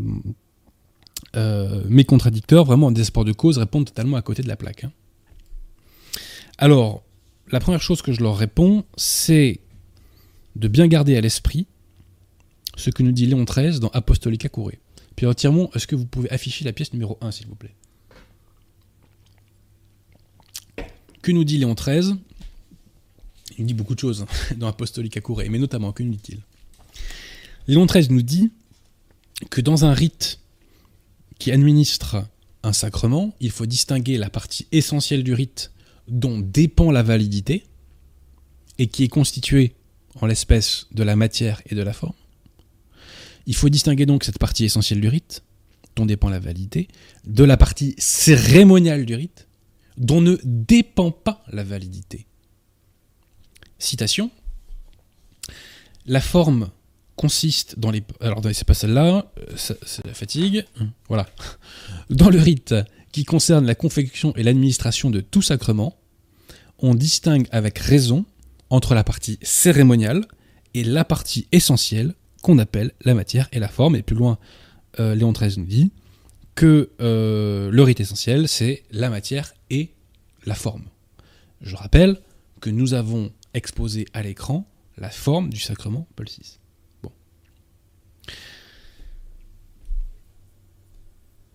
euh, mes contradicteurs, vraiment en désespoir de cause, répondent totalement à côté de la plaque. Hein. Alors, la première chose que je leur réponds, c'est de bien garder à l'esprit ce que nous dit Léon XIII dans Apostolica Curé. Puis entièrement, est-ce que vous pouvez afficher la pièce numéro 1, s'il vous plaît? Que nous dit Léon XIII il dit beaucoup de choses hein, dans Apostolica Curé, mais notamment, que nous dit-il? Léon XIII nous dit que dans un rite qui administre un sacrement, il faut distinguer la partie essentielle du rite dont dépend la validité, et qui est constituée en l'espèce de la matière et de la forme. Il faut distinguer donc cette partie essentielle du rite, dont dépend la validité, de la partie cérémoniale du rite, dont ne dépend pas la validité. Citation. La forme consiste dans les. Alors, c'est pas celle-là, euh, c'est la fatigue. Hum, voilà. Dans le rite qui concerne la confection et l'administration de tout sacrement, on distingue avec raison entre la partie cérémoniale et la partie essentielle qu'on appelle la matière et la forme. Et plus loin, euh, Léon XIII nous dit que euh, le rite essentiel, c'est la matière et la forme. Je rappelle que nous avons exposer à l'écran la forme du sacrement Paul VI. Bon.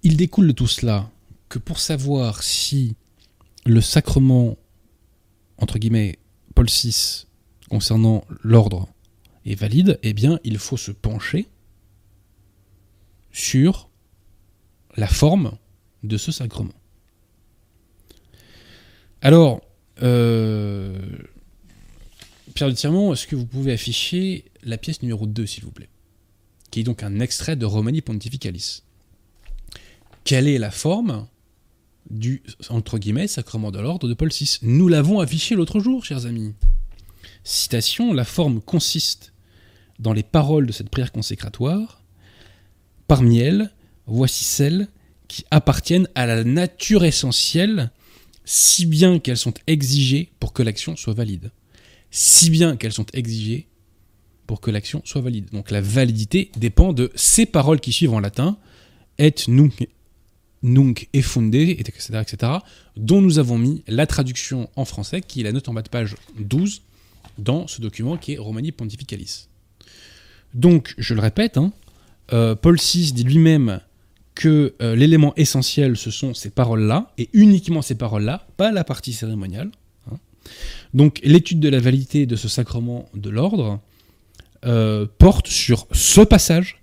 Il découle de tout cela que pour savoir si le sacrement, entre guillemets, Paul VI, concernant l'ordre, est valide, eh bien, il faut se pencher sur la forme de ce sacrement. Alors, euh, Pierre de Tirmont, est-ce que vous pouvez afficher la pièce numéro 2, s'il vous plaît Qui est donc un extrait de Romani Pontificalis. Quelle est la forme du, entre guillemets, sacrement de l'ordre de Paul VI Nous l'avons affiché l'autre jour, chers amis. Citation, la forme consiste dans les paroles de cette prière consécratoire. Parmi elles, voici celles qui appartiennent à la nature essentielle, si bien qu'elles sont exigées pour que l'action soit valide si bien qu'elles sont exigées pour que l'action soit valide. Donc la validité dépend de ces paroles qui suivent en latin, et nunc, nunc effunde, etc., etc., dont nous avons mis la traduction en français, qui est la note en bas de page 12, dans ce document qui est Romani Pontificalis. Donc, je le répète, hein, euh, Paul VI dit lui-même que euh, l'élément essentiel, ce sont ces paroles-là, et uniquement ces paroles-là, pas la partie cérémoniale. hein. Donc l'étude de la validité de ce sacrement de l'ordre euh, porte sur ce passage,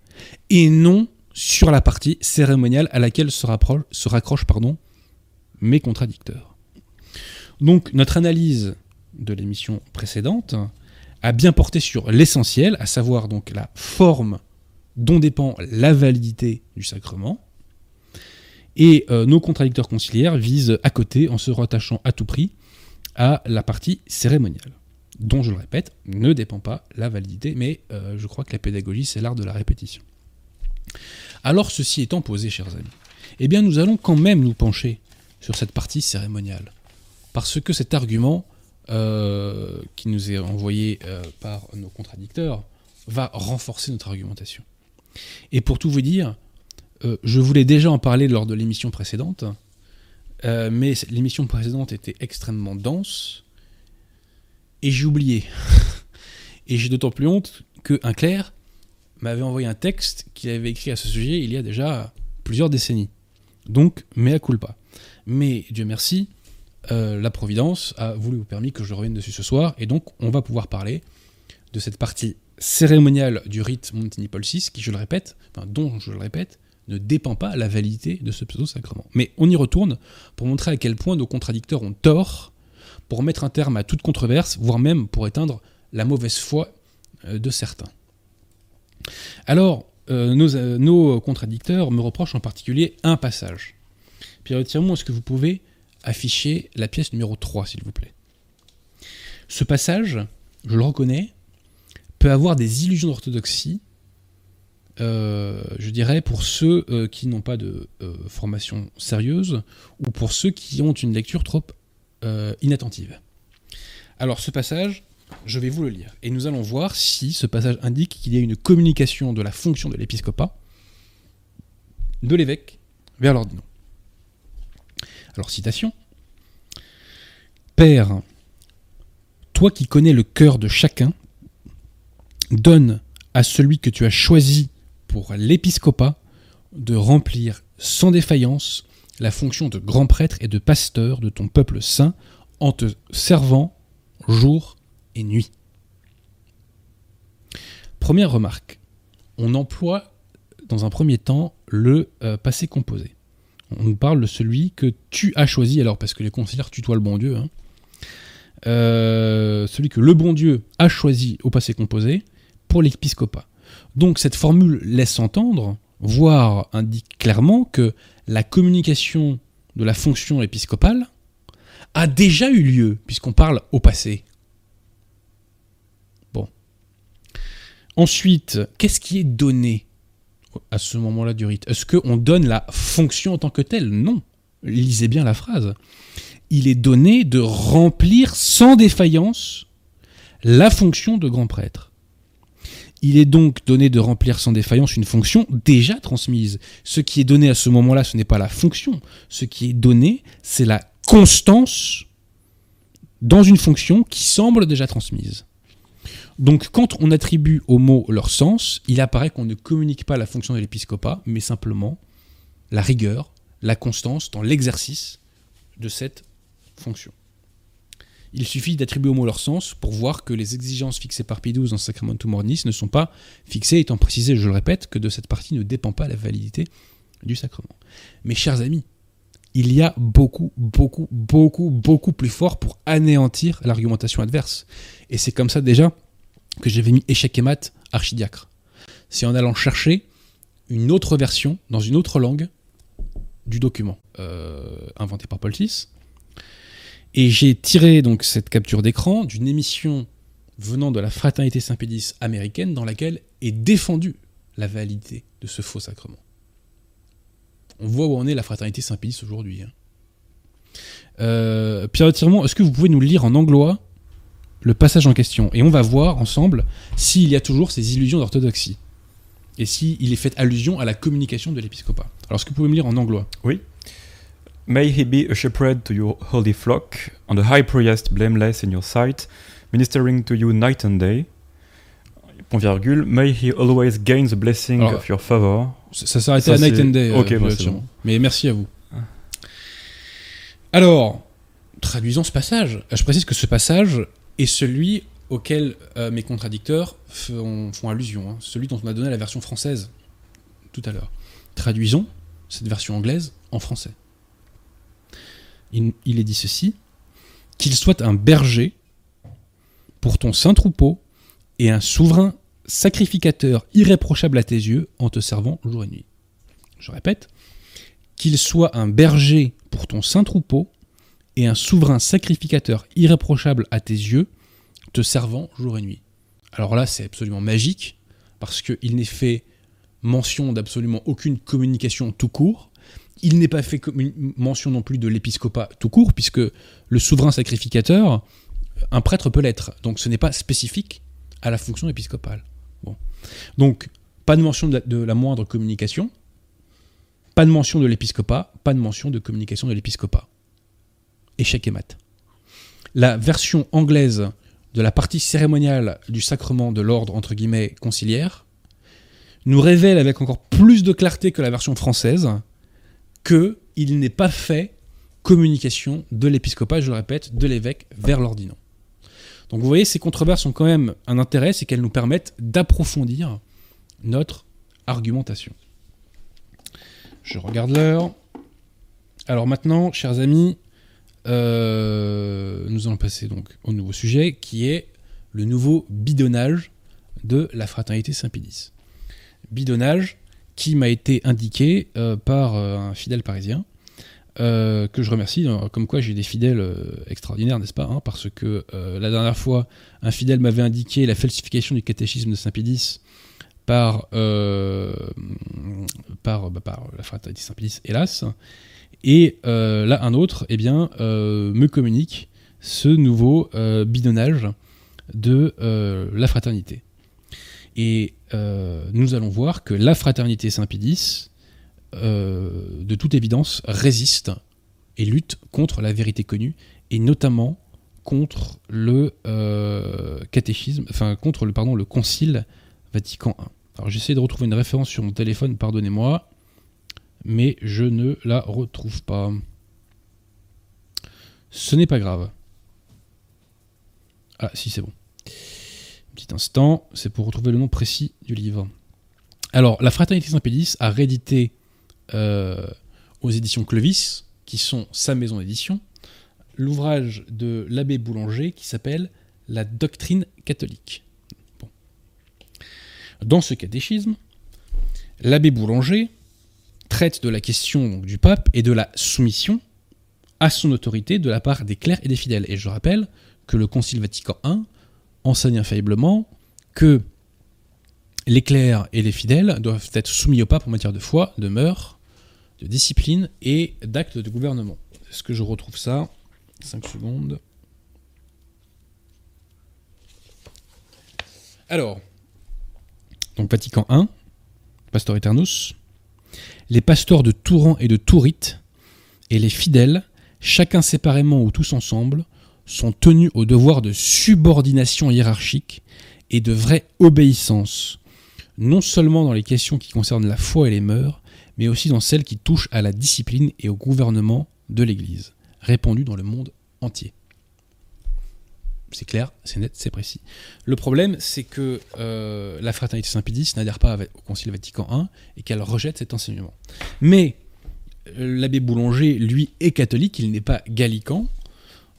et non sur la partie cérémoniale à laquelle se, se raccrochent mes contradicteurs. Donc notre analyse de l'émission précédente a bien porté sur l'essentiel, à savoir donc la forme dont dépend la validité du sacrement. Et euh, nos contradicteurs conciliaires visent à côté, en se rattachant à tout prix à la partie cérémoniale, dont, je le répète, ne dépend pas la validité, mais euh, je crois que la pédagogie, c'est l'art de la répétition. Alors, ceci étant posé, chers amis, eh bien, nous allons quand même nous pencher sur cette partie cérémoniale, parce que cet argument euh, qui nous est envoyé euh, par nos contradicteurs va renforcer notre argumentation. Et pour tout vous dire, euh, je voulais déjà en parler lors de l'émission précédente, mais l'émission précédente était extrêmement dense, et j'ai oublié. et j'ai d'autant plus honte qu'un clerc m'avait envoyé un texte qu'il avait écrit à ce sujet il y a déjà plusieurs décennies. Donc, mea culpa. Mais Dieu merci, euh, la Providence a voulu ou permis que je revienne dessus ce soir, et donc on va pouvoir parler de cette partie cérémoniale du rite Montigny-Paul VI, qui, je le répète, dont je le répète, ne dépend pas la validité de ce pseudo-sacrement. Mais on y retourne pour montrer à quel point nos contradicteurs ont tort, pour mettre un terme à toute controverse, voire même pour éteindre la mauvaise foi euh, de certains. Alors, nos, euh, nos contradicteurs me reprochent en particulier un passage. Pierre Tirmont, est-ce que vous pouvez afficher la pièce numéro 3, s'il vous plaît Ce passage, je le reconnais, peut avoir des illusions d'orthodoxie, euh, je dirais, pour ceux euh, qui n'ont pas de euh, formation sérieuse ou pour ceux qui ont une lecture trop inattentive. Alors, ce passage, je vais vous le lire. Et nous allons voir si ce passage indique qu'il y a une communication de la fonction de l'épiscopat de l'évêque vers l'ordinant. Alors, citation. Père, toi qui connais le cœur de chacun, donne à celui que tu as choisi pour l'épiscopat de remplir sans défaillance la fonction de grand prêtre et de pasteur de ton peuple saint en te servant jour et nuit. Première remarque, on emploie dans un premier temps le euh, passé composé. On nous parle de celui que tu as choisi, alors parce que les conciliaires tutoient le bon Dieu, hein. Euh, celui que le bon Dieu a choisi au passé composé pour l'épiscopat. Donc cette formule laisse entendre, voire indique clairement que la communication de la fonction épiscopale a déjà eu lieu, puisqu'on parle au passé. Bon. Ensuite, qu'est-ce qui est donné à ce moment-là du rite Est-ce qu'on donne la fonction en tant que telle? Non. Lisez bien la phrase. Il est donné de remplir sans défaillance la fonction de grand prêtre. Il est donc donné de remplir sans défaillance une fonction déjà transmise. Ce qui est donné à ce moment-là, ce n'est pas la fonction. Ce qui est donné, c'est la constance dans une fonction qui semble déjà transmise. Donc quand on attribue aux mots leur sens, il apparaît qu'on ne communique pas la fonction de l'épiscopat, mais simplement la rigueur, la constance dans l'exercice de cette fonction. Il suffit d'attribuer aux mots leur sens pour voir que les exigences fixées par Pie XII dans Sacramentum Mornis ne sont pas fixées, étant précisé, je le répète, que de cette partie ne dépend pas la validité du sacrement. Mes chers amis, il y a beaucoup, beaucoup, beaucoup, beaucoup plus fort pour anéantir l'argumentation adverse. Et c'est comme ça déjà que j'avais mis échec et mat archidiacre. C'est en allant chercher une autre version dans une autre langue du document euh, inventé par Paul. Et j'ai tiré donc cette capture d'écran d'une émission venant de la Fraternité Saint-Pédis américaine dans laquelle est défendue la validité de ce faux sacrement. On voit où en est la Fraternité Saint-Pédis aujourd'hui. hein. Euh, Pierre Tiremont, est-ce que vous pouvez nous lire en anglois le passage en question. Et on va voir ensemble s'il y a toujours ces illusions d'orthodoxie. Et s'il est fait allusion à la communication de l'épiscopat. Alors, est-ce que vous pouvez me lire en anglois? May he be a shepherd to your holy flock, and a high priest blameless in your sight, ministering to you night and day. Point virgule. May he always gain the blessing Alors, of your favor. Ça, ça s'arrêtait à Night and Day. Ok, euh, bah, bon. Mais merci à vous. Ah. Alors, traduisons ce passage. Je précise que ce passage est celui auquel euh, mes contradicteurs font, allusion. hein. Celui dont on a donné la version française tout à l'heure. Traduisons cette version anglaise en français. Il est dit ceci qu'il soit un berger pour ton saint troupeau et un souverain sacrificateur irréprochable à tes yeux en te servant jour et nuit. Je répète, qu'il soit un berger pour ton saint troupeau et un souverain sacrificateur irréprochable à tes yeux, te servant jour et nuit. Alors là, c'est absolument magique, parce qu'il n'est fait mention d'absolument aucune communication tout court. Il n'est pas fait mention non plus de l'épiscopat tout court, puisque le souverain sacrificateur, un prêtre peut l'être. Donc ce n'est pas spécifique à la fonction épiscopale. Bon. Donc, pas de mention de la moindre communication, pas de mention de l'épiscopat, pas de mention de communication de l'épiscopat. Échec et mat. La version anglaise de la partie cérémoniale du sacrement de l'ordre, entre guillemets, conciliaire, nous révèle avec encore plus de clarté que la version française que il n'est pas fait communication de l'épiscopat, je le répète, de l'évêque vers l'ordinant. Donc vous voyez, ces controverses ont quand même un intérêt, c'est qu'elles nous permettent d'approfondir notre argumentation. Je regarde l'heure. Alors maintenant, chers amis, euh, nous allons passer donc au nouveau sujet qui est le nouveau bidonnage de la fraternité Saint-Pédis. Bidonnage qui m'a été indiqué euh, par euh, un fidèle parisien que je remercie, comme quoi j'ai des fidèles extraordinaires, n'est-ce pas hein, Parce que la dernière fois, un fidèle m'avait indiqué la falsification du catéchisme de Saint-Pédis par, par, bah, par la fraternité Saint-Pédis, hélas. Et euh, là, un autre, eh bien, euh, me communique ce nouveau euh, bidonnage de la fraternité. Et nous allons voir que la fraternité Saint-Pédis, de toute évidence, résiste et lutte contre la vérité connue, et notamment contre le catéchisme, enfin contre le pardon le Concile Vatican I. Alors j'essaie de retrouver une référence sur mon téléphone, pardonnez-moi, mais je ne la retrouve pas. Ce n'est pas grave. Ah si c'est bon. Petit instant, c'est pour retrouver le nom précis du livre. Alors, la Fraternité Saint-Pédis a réédité euh, aux éditions Clovis, qui sont sa maison d'édition, l'ouvrage de l'abbé Boulanger qui s'appelle La doctrine catholique. Dans ce catéchisme, l'abbé Boulanger traite de la question du pape et de la soumission à son autorité de la part des clercs et des fidèles. Et je rappelle que le Concile Vatican I enseigne infailliblement que les clercs et les fidèles doivent être soumis au pape en matière de foi, de mœurs, de discipline et d'actes de gouvernement. Est-ce que je retrouve ça? 5 secondes. Alors, donc Vatican I, Pastor Eternus, les pasteurs de Touran et de Tourite et les fidèles, chacun séparément ou tous ensemble, sont tenus au devoir de subordination hiérarchique et de vraie obéissance, non seulement dans les questions qui concernent la foi et les mœurs, mais aussi dans celles qui touchent à la discipline et au gouvernement de l'Église, répandues dans le monde entier. C'est clair, c'est net, c'est précis. Le problème, c'est que euh, la fraternité Saint-Pédis n'adhère pas au Concile Vatican I et qu'elle rejette cet enseignement. Mais euh, l'abbé Boulanger, lui, est catholique, il n'est pas gallican,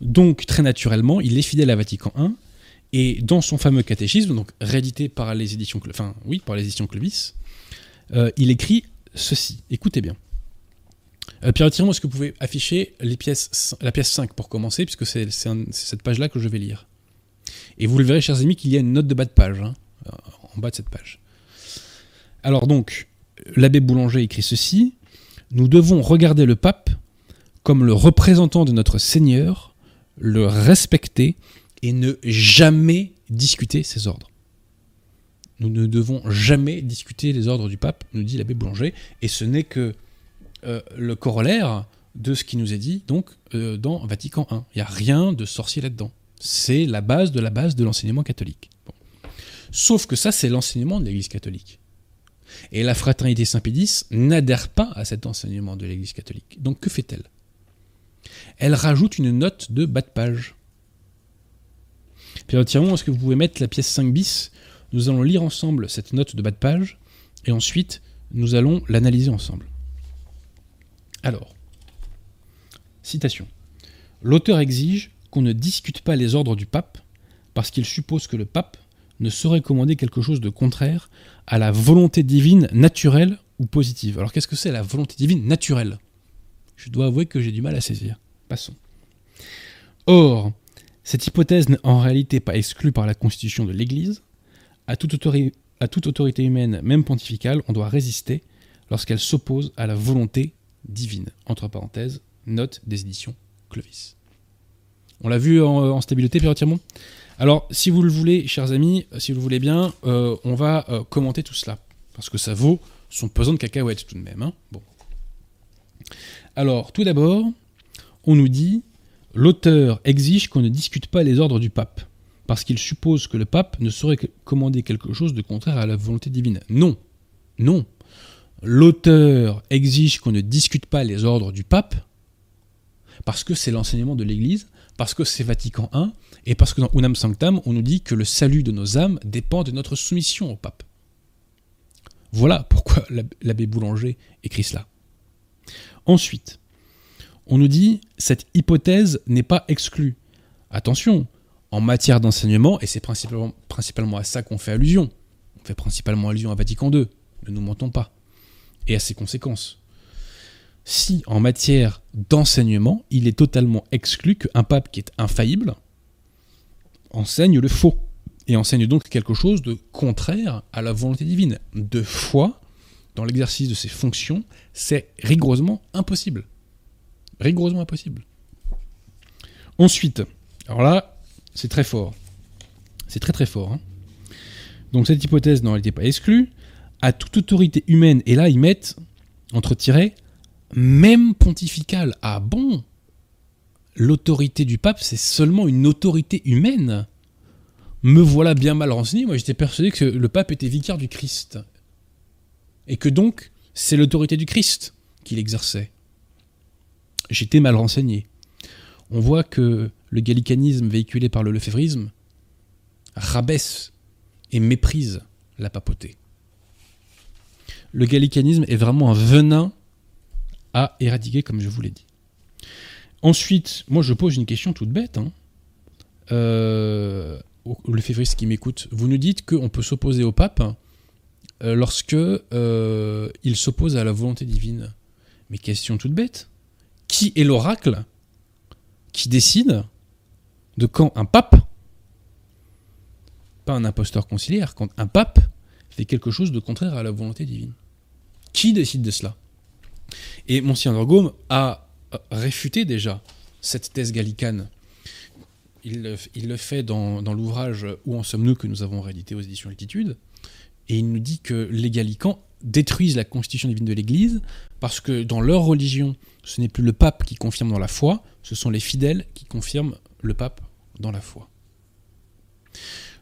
donc très naturellement, il est fidèle à Vatican I. Et dans son fameux catéchisme, donc réédité par les éditions, enfin par les éditions Clovis, euh, il écrit ceci. Écoutez bien. Euh, Pierre Tirement, est-ce que vous pouvez afficher la pièce 5 pour commencer, puisque c'est cette page-là que je vais lire. Et vous le verrez, chers amis, qu'il y a une note de bas de page, hein, euh, en bas de cette page. Alors donc, l'abbé Boulanger écrit ceci. Nous devons regarder le pape comme le représentant de notre Seigneur, le respecter et ne jamais discuter ces ordres. Nous ne devons jamais discuter les ordres du pape, nous dit l'abbé Boulanger, et ce n'est que euh, le corollaire de ce qui nous est dit donc euh, dans Vatican I. Il n'y a rien de sorcier là-dedans. C'est la base de la base de l'enseignement catholique. Sauf que ça, c'est l'enseignement de l'Église catholique. Et la fraternité Saint-Pédis n'adhère pas à cet enseignement de l'Église catholique. Donc que fait-elle? Elle rajoute une note de bas de page. Pierre Tiron, est-ce que vous pouvez mettre la pièce 5 bis? Nous allons lire ensemble cette note de bas de page et ensuite nous allons l'analyser ensemble. Alors, citation. L'auteur exige qu'on ne discute pas les ordres du pape parce qu'il suppose que le pape ne saurait commander quelque chose de contraire à la volonté divine naturelle ou positive. Alors qu'est-ce que c'est la volonté divine naturelle? Je dois avouer que j'ai du mal à saisir. Passons. Or, cette hypothèse n'est en réalité pas exclue par la constitution de l'Église. À toute, à toute autorité humaine, même pontificale, on doit résister lorsqu'elle s'oppose à la volonté divine. Entre parenthèses, note des éditions Clovis. On l'a vu en, stabilité, Pierre Tirmont Alors, si vous le voulez, chers amis, si vous le voulez bien, euh, on va euh, commenter tout cela. Parce que ça vaut son pesant de cacahuètes tout de même. Hein. bon. Alors, tout d'abord, on nous dit l'auteur exige qu'on ne discute pas les ordres du pape, parce qu'il suppose que le pape ne saurait commander quelque chose de contraire à la volonté divine. Non, non. L'auteur exige qu'on ne discute pas les ordres du pape, parce que c'est l'enseignement de l'Église, parce que c'est Vatican I, et parce que dans Unam Sanctam, on nous dit que le salut de nos âmes dépend de notre soumission au pape. Voilà pourquoi l'abbé Boulanger écrit cela. Ensuite, on nous dit cette hypothèse n'est pas exclue. Attention, en matière d'enseignement, et c'est principalement, principalement à ça qu'on fait allusion, on fait principalement allusion à Vatican II, ne nous mentons pas, et à ses conséquences si en matière d'enseignement, il est totalement exclu qu'un pape qui est infaillible enseigne le faux, et enseigne donc quelque chose de contraire à la volonté divine. De foi, dans l'exercice de ses fonctions, c'est rigoureusement impossible. Rigoureusement impossible. Ensuite, alors là, c'est très fort. C'est très très fort. Hein. Donc cette hypothèse n'était pas exclue. À toute autorité humaine, et là ils mettent, entre tirets, même pontificale. Ah bon? L'autorité du pape, c'est seulement une autorité humaine Me voilà bien mal renseigné. Moi, j'étais persuadé que le pape était vicaire du Christ. Et que donc, c'est l'autorité du Christ qu'il exerçait. J'étais mal renseigné. On voit que le gallicanisme véhiculé par le lefévrisme rabaisse et méprise la papauté. Le gallicanisme est vraiment un venin à éradiquer, comme je vous l'ai dit. Ensuite, moi je pose une question toute bête. Hein. Euh, le février qui m'écoute, vous nous dites qu'on peut s'opposer au pape euh, lorsque euh, il s'oppose à la volonté divine. Mais question toute bête. Qui est l'oracle qui décide de quand un pape, pas un imposteur conciliaire, quand un pape fait quelque chose de contraire à la volonté divine Qui décide de cela? Et Monsignor Gaume a réfuté déjà cette thèse gallicane. Il, le fait dans, l'ouvrage Où en sommes-nous que nous avons réédité aux éditions Altitude. Et il nous dit que les gallicans détruisent la constitution divine de l'Église parce que dans leur religion, ce n'est plus le pape qui confirme dans la foi, ce sont les fidèles qui confirment le pape dans la foi.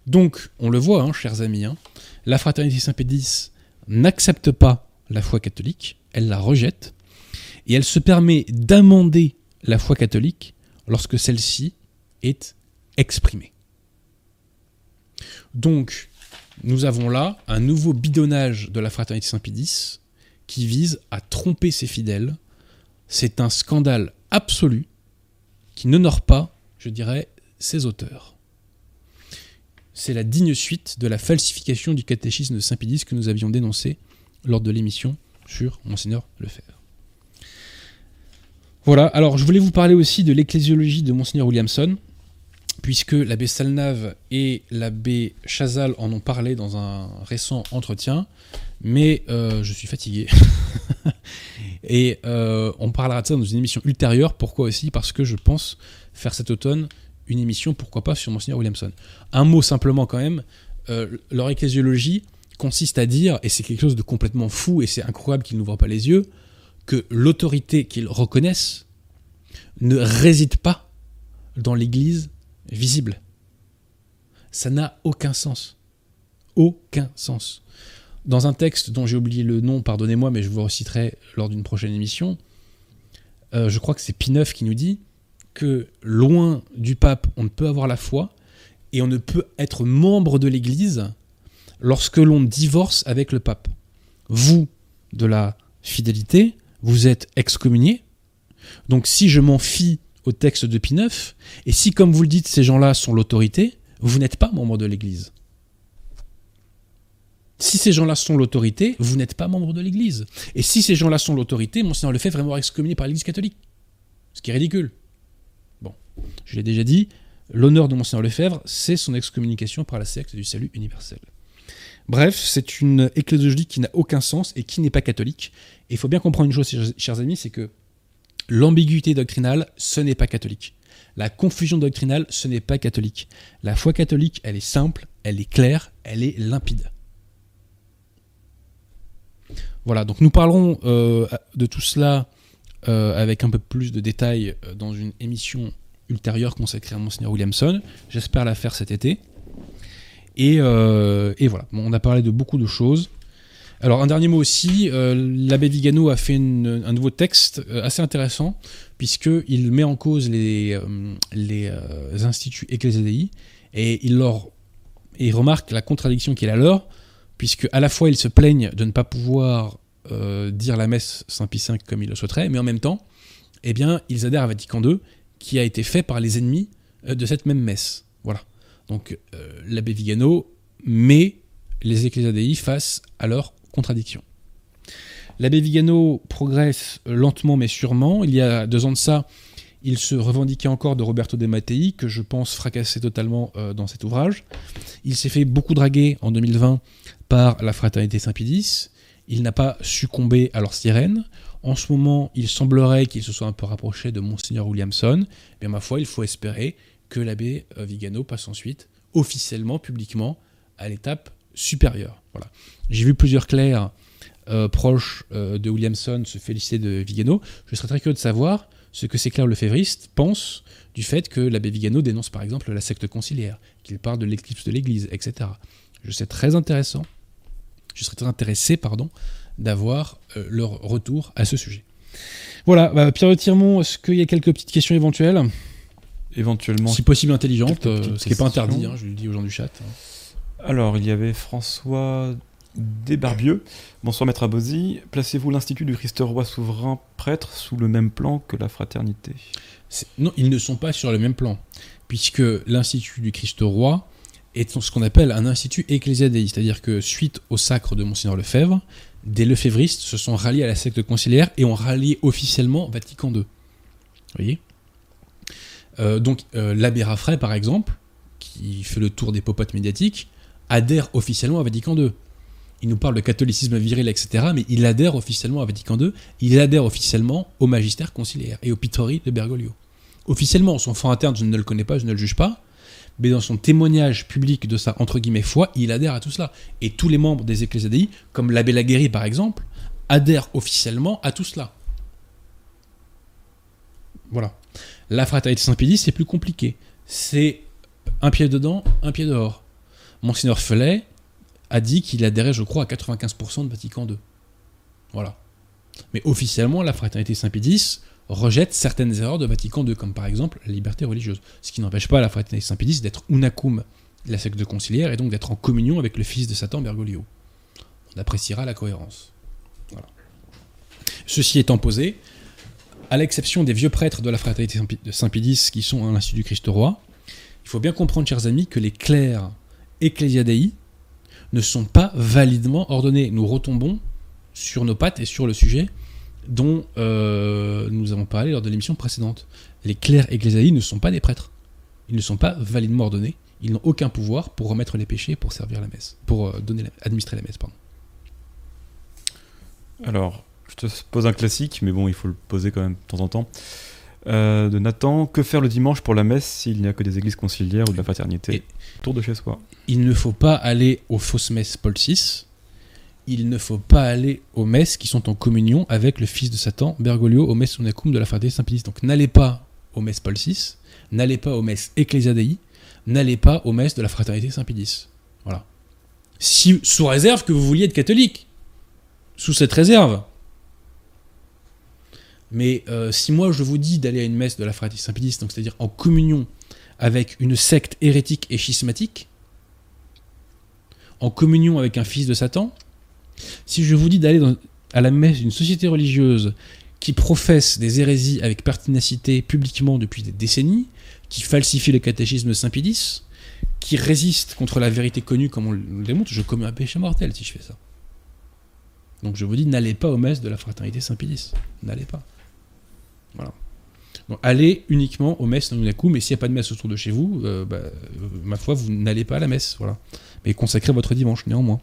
Donc, on le voit, hein, chers amis, hein, la fraternité Saint-Pédis n'accepte pas la foi catholique, elle la rejette, et elle se permet d'amender la foi catholique lorsque celle-ci est exprimée. Donc, nous avons là un nouveau bidonnage de la fraternité Saint-Pédis qui vise à tromper ses fidèles. C'est un scandale absolu qui n'honore pas, je dirais, ses auteurs. C'est la digne suite de la falsification du catéchisme de Saint-Pédis que nous avions dénoncé lors de l'émission sur Monseigneur Lefebvre. Voilà, alors je voulais vous parler aussi de l'ecclésiologie de Monseigneur Williamson, puisque l'abbé Salnave et l'abbé Chazal en ont parlé dans un récent entretien, mais euh, je suis fatigué. et euh, on parlera de ça dans une émission ultérieure. Pourquoi aussi? Parce que je pense faire cet automne une émission, pourquoi pas, sur Monseigneur Williamson. Un mot simplement quand même, euh, leur ecclésiologie consiste à dire, et c'est quelque chose de complètement fou, et c'est incroyable qu'ils n'ouvrent pas les yeux, que l'autorité qu'ils reconnaissent ne réside pas dans l'Église visible. Ça n'a aucun sens. Aucun sens. Dans un texte dont j'ai oublié le nom, pardonnez-moi, mais je vous reciterai lors d'une prochaine émission, euh, je crois que c'est Pineuf qui nous dit que loin du pape, on ne peut avoir la foi et on ne peut être membre de l'Église lorsque l'on divorce avec le pape. Vous, de la fidélité, vous êtes excommunié. Donc si je m'en fie au texte de Pie IX, et si, comme vous le dites, ces gens-là sont l'autorité, vous n'êtes pas membre de l'Église. Si ces gens-là sont l'autorité, vous n'êtes pas membre de l'Église. Et si ces gens-là sont l'autorité, Monseigneur Lefebvre est vraiment excommunié par l'Église catholique. Ce qui est ridicule. Je l'ai déjà dit, l'honneur de Monseigneur Lefebvre, c'est son excommunication par la secte du salut universel. Bref, c'est une ecclésiologie qui n'a aucun sens et qui n'est pas catholique. Et il faut bien comprendre une chose, chers amis, c'est que l'ambiguïté doctrinale, ce n'est pas catholique. La confusion doctrinale, ce n'est pas catholique. La foi catholique, elle est simple, elle est claire, elle est limpide. Voilà, donc nous parlerons euh, de tout cela euh, avec un peu plus de détails euh, dans une émission ultérieure consacrée à Monseigneur Williamson. J'espère la faire cet été. Et, voilà, on a parlé de beaucoup de choses. Alors un dernier mot aussi, l'abbé Vigano a fait un nouveau texte assez intéressant, puisqu'il met en cause les, les instituts ecclésiadei, et il, leur, et il remarque la contradiction qui est la leur, puisque à la fois ils se plaignent de ne pas pouvoir euh, dire la messe Saint-Pie V comme ils le souhaiteraient, mais en même temps, eh bien, ils adhèrent à Vatican II, qui a été fait par les ennemis euh, de cette même messe. Voilà. Donc euh, l'abbé Vigano met les Ecclésiadei face à leurs contradictions. L'abbé Vigano progresse lentement mais sûrement. Il y a deux ans de ça, il se revendiquait encore de Roberto De Mattei, que je pense fracasser totalement dans cet ouvrage. Il s'est fait beaucoup draguer en 2020 par la fraternité Saint-Pie Il n'a pas succombé à leur sirène. En ce moment, il semblerait qu'il se soit un peu rapproché de Monseigneur Williamson. Mais ma foi, il faut espérer que l'abbé euh, Vigano passe ensuite, officiellement, publiquement, à l'étape supérieure. Voilà. J'ai vu plusieurs clercs euh, proches euh, de Williamson se féliciter de Vigano. Je serais très curieux de savoir ce que ces clercs lefévristes pensent du fait que l'abbé Vigano dénonce par exemple la secte conciliaire, qu'il parle de l'éclipse de l'Église, etc. Je sais très intéressant je serais très intéressé pardon, d'avoir euh, leur retour à ce sujet. Voilà, bah, Pierre Tirmont, est-ce qu'il y a quelques petites questions éventuelles? Éventuellement. Si possible intelligentes, euh, ce qui n'est pas interdit, hein, je le dis aux gens du chat. Alors, il y avait François Desbarbieux. Bonsoir Maître Abosi. Placez-vous l'Institut du Christ Roi souverain prêtre sous le même plan que la fraternité? Non, ils ne sont pas sur le même plan, puisque l'Institut du Christ Roi est ce qu'on appelle un institut ecclésiadéiste, c'est-à-dire que suite au sacre de Monseigneur Lefebvre, des lefévristes se sont ralliés à la secte conciliaire et ont rallié officiellement Vatican II. Vous voyez? Euh, Donc euh, l'abbé Raffray, par exemple, qui fait le tour des popotes médiatiques, adhère officiellement à Vatican II. Il nous parle de catholicisme viril, etc., mais il adhère officiellement à Vatican II, il adhère officiellement au magistère conciliaire et au Pittori de Bergoglio. Officiellement, son fond interne, je ne le connais pas, je ne le juge pas, mais dans son témoignage public de sa entre guillemets foi, il adhère à tout cela. Et tous les membres des Ecclésiadei, comme l'abbé Laguéry par exemple, adhèrent officiellement à tout cela. Voilà. La fraternité Saint-Pédis, c'est plus compliqué. C'est un pied dedans, un pied dehors. Monseigneur Felet a dit qu'il adhérait, je crois, à 95% de Vatican II. Voilà. Mais officiellement, la fraternité Saint-Pédis rejette certaines erreurs de Vatican II, comme par exemple la liberté religieuse. Ce qui n'empêche pas la fraternité Saint-Pédis d'être unacum la secte de conciliaire et donc d'être en communion avec le fils de Satan Bergoglio. On appréciera la cohérence. Ceci étant posé, à l'exception des vieux prêtres de la fraternité de Saint-Pédis qui sont à l'Institut du Christ Roi, il faut bien comprendre, chers amis, que les clercs ecclésiadei ne sont pas validement ordonnés. Nous retombons sur nos pattes et sur le sujet dont euh, nous avons parlé lors de l'émission précédente. Les clercs ecclésiastiques ne sont pas des prêtres. Ils ne sont pas validement ordonnés. Ils n'ont aucun pouvoir pour remettre les péchés, pour servir la messe, pour euh, donner administrer la messe. Pardon. Alors, je te pose un classique, mais bon, il faut le poser quand même de temps en temps. Euh, de Nathan, que faire le dimanche pour la messe s'il n'y a que des églises conciliaires ou de la fraternité Et- Tour de chez soi. Il ne faut pas aller aux fausses messes Paul VI. Il ne faut pas aller aux messes qui sont en communion avec le fils de Satan, Bergoglio, aux messes Unacum de la fraternité Saint-Pédis. Donc n'allez pas aux messes Paul VI, n'allez pas aux messes Ecclesia Dei, n'allez pas aux messes de la fraternité Saint-Pédis. Voilà. Sous réserve que vous vouliez être catholique. Sous cette réserve. Mais euh, si moi je vous dis d'aller à une messe de la fraternité Saint-Pédis, c'est-à-dire en communion avec une secte hérétique et schismatique, en communion avec un fils de Satan, si je vous dis d'aller à la messe d'une société religieuse qui professe des hérésies avec pertinacité publiquement depuis des décennies, qui falsifie le catéchisme Saint-Pédis, qui résiste contre la vérité connue comme on le démontre, je commets un péché mortel si je fais ça. Donc je vous dis, n'allez pas aux messes de la fraternité Saint-Pédis. N'allez pas. Voilà. Allez uniquement aux messes dans Unaku, mais s'il n'y a pas de messe autour de chez vous, euh, bah, euh, ma foi, vous n'allez pas à la messe. Voilà. Mais consacrez votre dimanche néanmoins.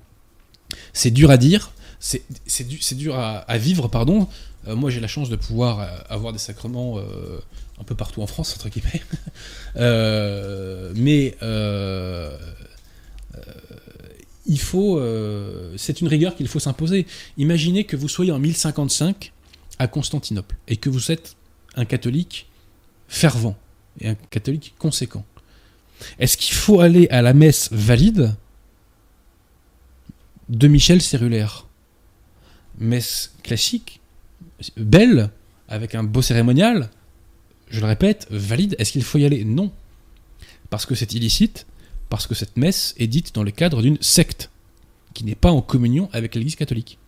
C'est dur à dire, c'est c'est du- c'est dur à, vivre, pardon. Euh, moi, j'ai la chance de pouvoir euh, avoir des sacrements euh, un peu partout en France, entre guillemets. Mais il faut, c'est une rigueur qu'il faut s'imposer. Imaginez que vous soyez en 1055 à Constantinople et que vous êtes un catholique fervent et un catholique conséquent. Est-ce qu'il faut aller à la messe valide de Michel Cérulaire Messe classique, belle, avec un beau cérémonial, je le répète, valide. Est-ce qu'il faut y aller? Non. Parce que c'est illicite, parce que cette messe est dite dans le cadre d'une secte qui n'est pas en communion avec l'Église catholique.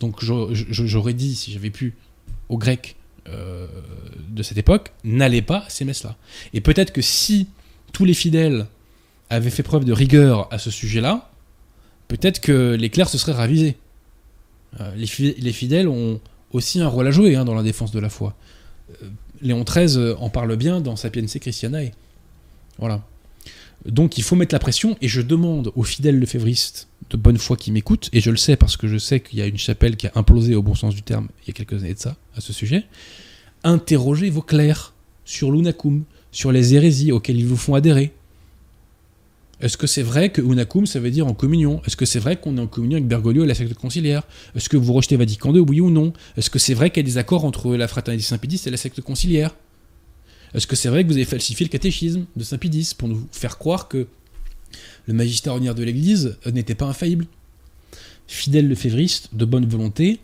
Donc j'aurais dit, si j'avais pu, aux Grecs euh, de cette époque, n'allez pas à ces messes-là. Et peut-être que si tous les fidèles avaient fait preuve de rigueur à ce sujet-là, peut-être que les clercs se seraient ravisés. Euh, les, fi- les fidèles ont aussi un rôle à jouer hein, dans la défense de la foi. Euh, Léon XIII en parle bien dans Sapiense Christianae. Voilà. Donc il faut mettre la pression, et je demande aux fidèles lefévristes de bonne foi qui m'écoutent, et je le sais parce que je sais qu'il y a une chapelle qui a implosé au bon sens du terme il y a quelques années de ça, à ce sujet, interrogez vos clercs sur l'unacum, sur les hérésies auxquelles ils vous font adhérer. Est-ce que c'est vrai que unacum ça veut dire en communion? Est-ce que c'est vrai qu'on est en communion avec Bergoglio et la secte conciliaire? Est-ce que vous rejetez Vatican II, oui ou non? Est-ce que c'est vrai qu'il y a des accords entre la fraternité Saint-Pédis et la secte conciliaire? Est-ce que c'est vrai que vous avez falsifié le catéchisme de Saint-Pédis pour nous faire croire que le magistère ordinaire de l'Église euh, n'était pas infaillible? Fidèles lefévristes, de bonne volonté,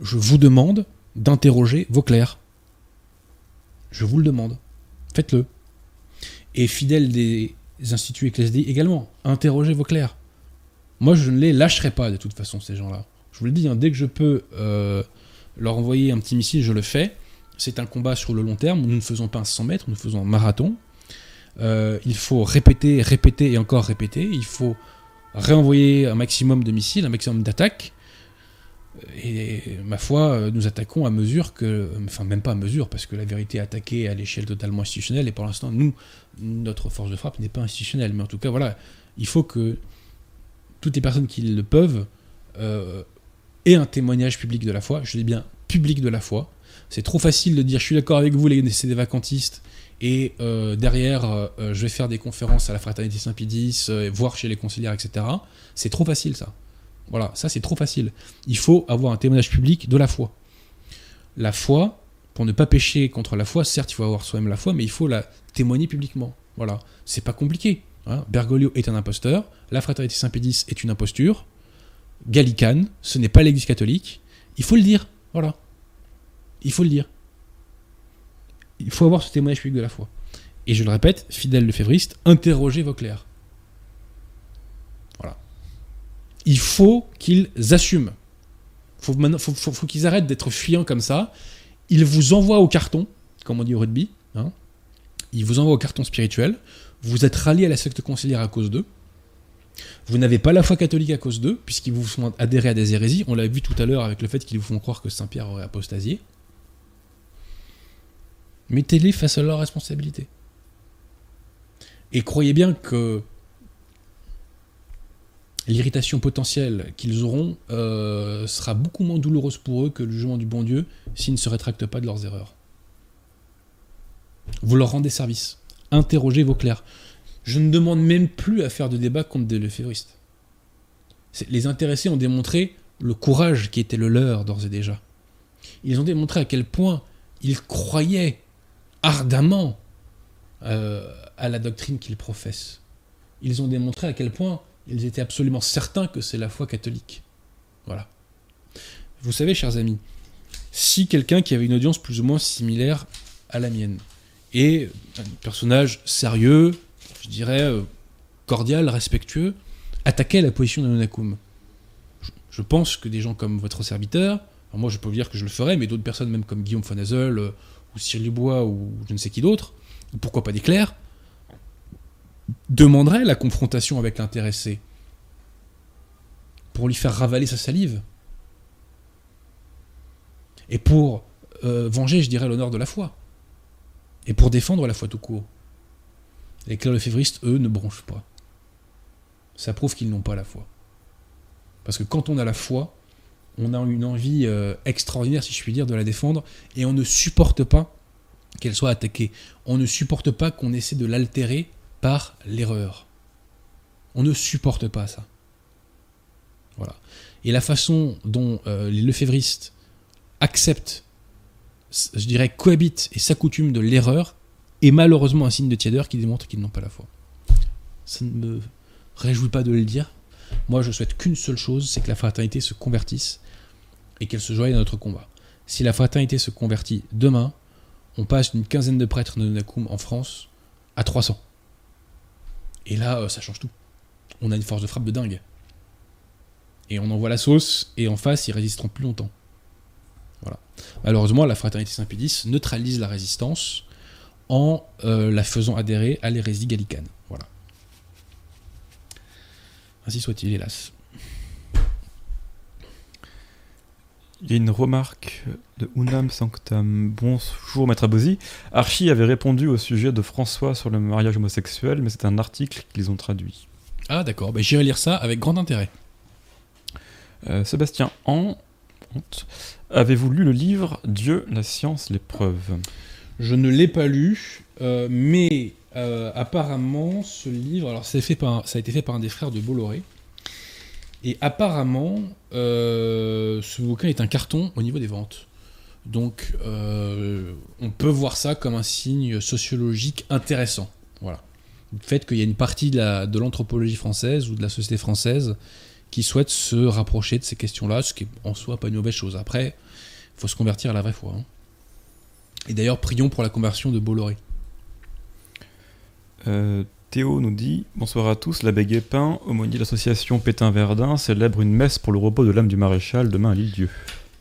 je vous demande d'interroger vos clercs. Je vous le demande. Faites-le. Et fidèles des instituts ecclésiastiques également, interrogez vos clercs. Moi, je ne les lâcherai pas de toute façon, ces gens-là. Je vous le dis, hein, dès que je peux euh, leur envoyer un petit missile, je le fais. C'est un combat sur le long terme. Nous ne faisons pas un 100 mètres, nous faisons un marathon. Euh, il faut répéter, répéter et encore répéter. Il faut réenvoyer un maximum de missiles, un maximum d'attaques. Et ma foi, nous attaquons à mesure que, enfin même pas à mesure, parce que la vérité est attaquée à l'échelle totalement institutionnelle, et pour l'instant, nous, notre force de frappe n'est pas institutionnelle. Mais en tout cas, voilà, il faut que toutes les personnes qui le peuvent euh, aient un témoignage public de la foi. Je dis bien public de la foi. C'est trop facile de dire je suis d'accord avec vous, les c'est des vacantistes, et euh, derrière, euh, je vais faire des conférences à la Fraternité Saint-Pédis, voir chez les conciliaires, etc. C'est trop facile, ça. Voilà, ça c'est trop facile. Il faut avoir un témoignage public de la foi. La foi, pour ne pas pécher contre la foi, certes, il faut avoir soi-même la foi, mais il faut la témoigner publiquement. Voilà, c'est pas compliqué. hein. Bergoglio est un imposteur, la Fraternité Saint-Pédis est une imposture, Gallicane, ce n'est pas l'Église catholique. Il faut le dire, voilà. Il faut le dire. Il faut avoir ce témoignage public de la foi. Et je le répète, fidèle lefévriste, interrogez vos clercs. Voilà. Il faut qu'ils assument. Faut, faut qu'ils arrêtent d'être fuyants comme ça. Ils vous envoient au carton, comme on dit au rugby. hein. Ils vous envoient au carton spirituel. Vous êtes rallié à la secte conciliaire à cause d'eux. Vous n'avez pas la foi catholique à cause d'eux, puisqu'ils vous font adhérer à des hérésies. On l'a vu tout à l'heure avec le fait qu'ils vous font croire que Saint-Pierre aurait apostasié. Mettez-les face à leurs responsabilités. Et croyez bien que l'irritation potentielle qu'ils auront euh, sera beaucoup moins douloureuse pour eux que le jugement du bon Dieu s'ils ne se rétractent pas de leurs erreurs. Vous leur rendez service. Interrogez vos clercs. Je ne demande même plus à faire de débat contre des lefévristes. Les intéressés ont démontré le courage qui était le leur d'ores et déjà. Ils ont démontré à quel point ils croyaient ardemment euh, à la doctrine qu'ils professent. Ils ont démontré à quel point ils étaient absolument certains que c'est la foi catholique. Voilà. Vous savez, chers amis, si quelqu'un qui avait une audience plus ou moins similaire à la mienne, et un personnage sérieux, je dirais euh, cordial, respectueux, attaquait la position de Nonakum, je, pense que des gens comme votre serviteur, moi je peux vous dire que je le ferais, mais d'autres personnes, même comme Guillaume von Hazel, euh, ou Cyril Dubois, ou je ne sais qui d'autre, ou pourquoi pas des clercs, demanderaient la confrontation avec l'intéressé pour lui faire ravaler sa salive. Et pour euh, venger, je dirais, l'honneur de la foi. Et pour défendre la foi tout court. Les clercs févristes, eux, ne bronchent pas. Ça prouve qu'ils n'ont pas la foi. Parce que quand on a la foi, on a une envie euh, extraordinaire, si je puis dire, de la défendre, et on ne supporte pas qu'elle soit attaquée. On ne supporte pas qu'on essaie de l'altérer par l'erreur. On ne supporte pas ça. Voilà. Et la façon dont euh, les lefévristes acceptent, je dirais, cohabitent et s'accoutument de l'erreur est malheureusement un signe de tièdeur qui démontre qu'ils n'ont pas la foi. Ça ne me réjouit pas de le dire. Moi, je souhaite qu'une seule chose, c'est que la fraternité se convertisse et qu'elle se joigne à notre combat. Si la fraternité se convertit demain, on passe d'une quinzaine de prêtres de Nakum en France à 300. Et là, euh, ça change tout. On a une force de frappe de dingue. Et on envoie la sauce, et en face, ils résisteront plus longtemps. Voilà. Malheureusement, la fraternité Saint-Pédis neutralise la résistance en euh, la faisant adhérer à l'hérésie gallicane. Voilà. Ainsi soit-il, hélas. Il y a une remarque de Unam Sanctam. Bonjour Maître Abosi. Archie avait répondu au sujet de François sur le mariage homosexuel, mais c'est un article qu'ils ont traduit. Ah d'accord, bah, j'irai lire ça avec grand intérêt. Euh, Sébastien An, avez-vous lu le livre Dieu, la science, les preuves Je ne l'ai pas lu, euh, mais euh, apparemment ce livre, alors fait par ça a été fait par un des frères de Bolloré, et apparemment euh, ce bouquin est un carton au niveau des ventes. Donc euh, on peut voir ça comme un signe sociologique intéressant. Voilà. Le fait qu'il y a une partie de l'anthropologie française ou de la société française qui souhaite se rapprocher de ces questions-là, ce qui est en soi pas une mauvaise chose. Après, il faut se convertir à la vraie foi. hein. Et d'ailleurs, prions pour la conversion de Bolloré. Euh, Théo nous dit Bonsoir à tous, l'abbé Guépin, aumônier de l'association Pétain-Verdun, célèbre une messe pour le repos de l'âme du maréchal demain à l'île-dieu.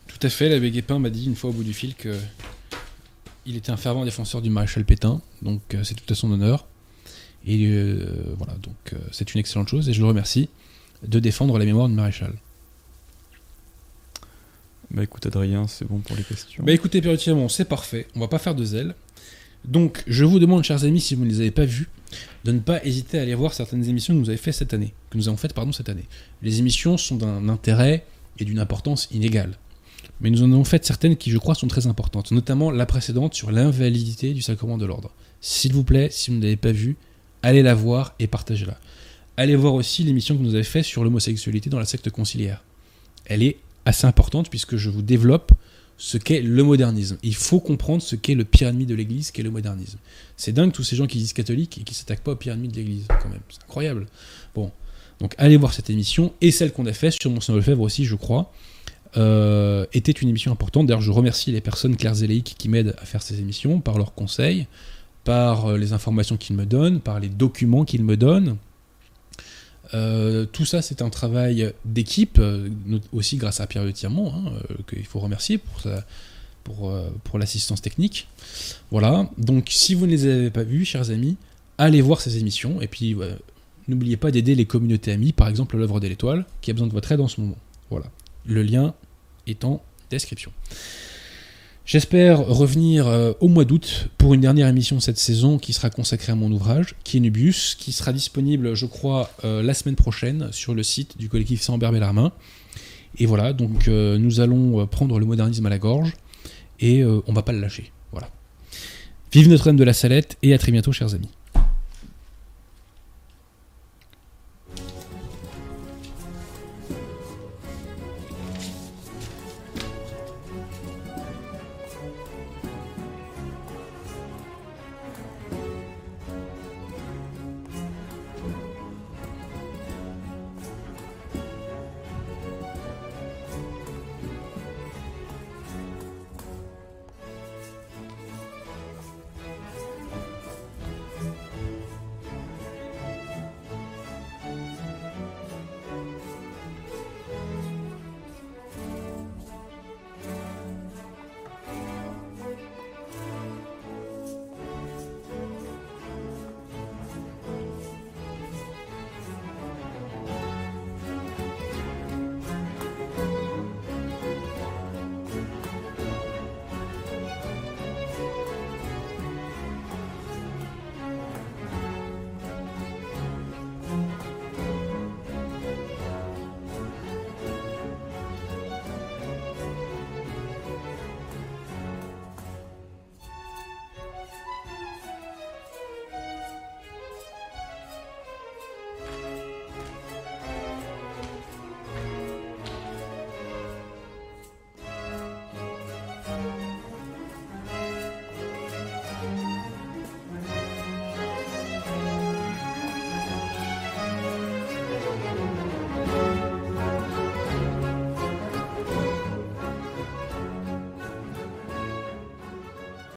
Tout à fait, l'abbé Guépin m'a dit une fois au bout du fil que il était un fervent défenseur du maréchal Pétain, donc euh, c'est tout à son honneur. Et euh, voilà, donc euh, c'est une excellente chose et je le remercie de défendre la mémoire du maréchal. Bah écoute Adrien, c'est bon pour les questions. Bah écoutez, Pierre c'est parfait, on va pas faire de zèle. Donc je vous demande, chers amis, si vous ne les avez pas vus, de ne pas hésiter à aller voir certaines émissions que nous avons faites cette année, que nous avons faites pardon cette année. Les émissions sont d'un intérêt et d'une importance inégale. Mais nous en avons fait certaines qui, je crois, sont très importantes, notamment la précédente sur l'invalidité du sacrement de l'ordre. S'il vous plaît, si vous ne l'avez pas vue, allez la voir et partagez-la. Allez voir aussi l'émission que nous avez faite sur l'homosexualité dans la secte conciliaire. Elle est assez importante puisque je vous développe ce qu'est le modernisme. Il faut comprendre ce qu'est le pire ennemi de l'Église, qu'est le modernisme. C'est dingue tous ces gens qui disent catholiques et qui s'attaquent pas au pire ennemi de l'Église, quand même. C'est incroyable. Bon, donc allez voir cette émission et celle qu'on a faite sur Monseigneur Lefebvre aussi, je crois, euh, était une émission importante. D'ailleurs, je remercie les personnes claires et laïques qui m'aident à faire ces émissions par leurs conseils, par euh, les informations qu'ils me donnent, par les documents qu'ils me donnent. Euh, tout ça, c'est un travail d'équipe, euh, aussi grâce à Pierre Le Tiremont, hein, euh, qu'il faut remercier pour, pour, pour l'assistance technique. Voilà, donc si vous ne les avez pas vus, chers amis, allez voir ces émissions, et puis n'oubliez pas d'aider les communautés amies, par exemple l'œuvre de l'étoile, qui a besoin de votre aide en ce moment. Voilà, le lien est en description. J'espère revenir euh, au mois d'août pour une dernière émission de cette saison qui sera consacrée à mon ouvrage, qui est Nubius, qui sera disponible, je crois, euh, la semaine prochaine sur le site du collectif Saint-Ambert Bellarmin. Et voilà, donc euh, nous allons prendre le modernisme à la gorge et on va pas le lâcher. Voilà. Vive Notre-Dame de la Salette et à très bientôt, chers amis.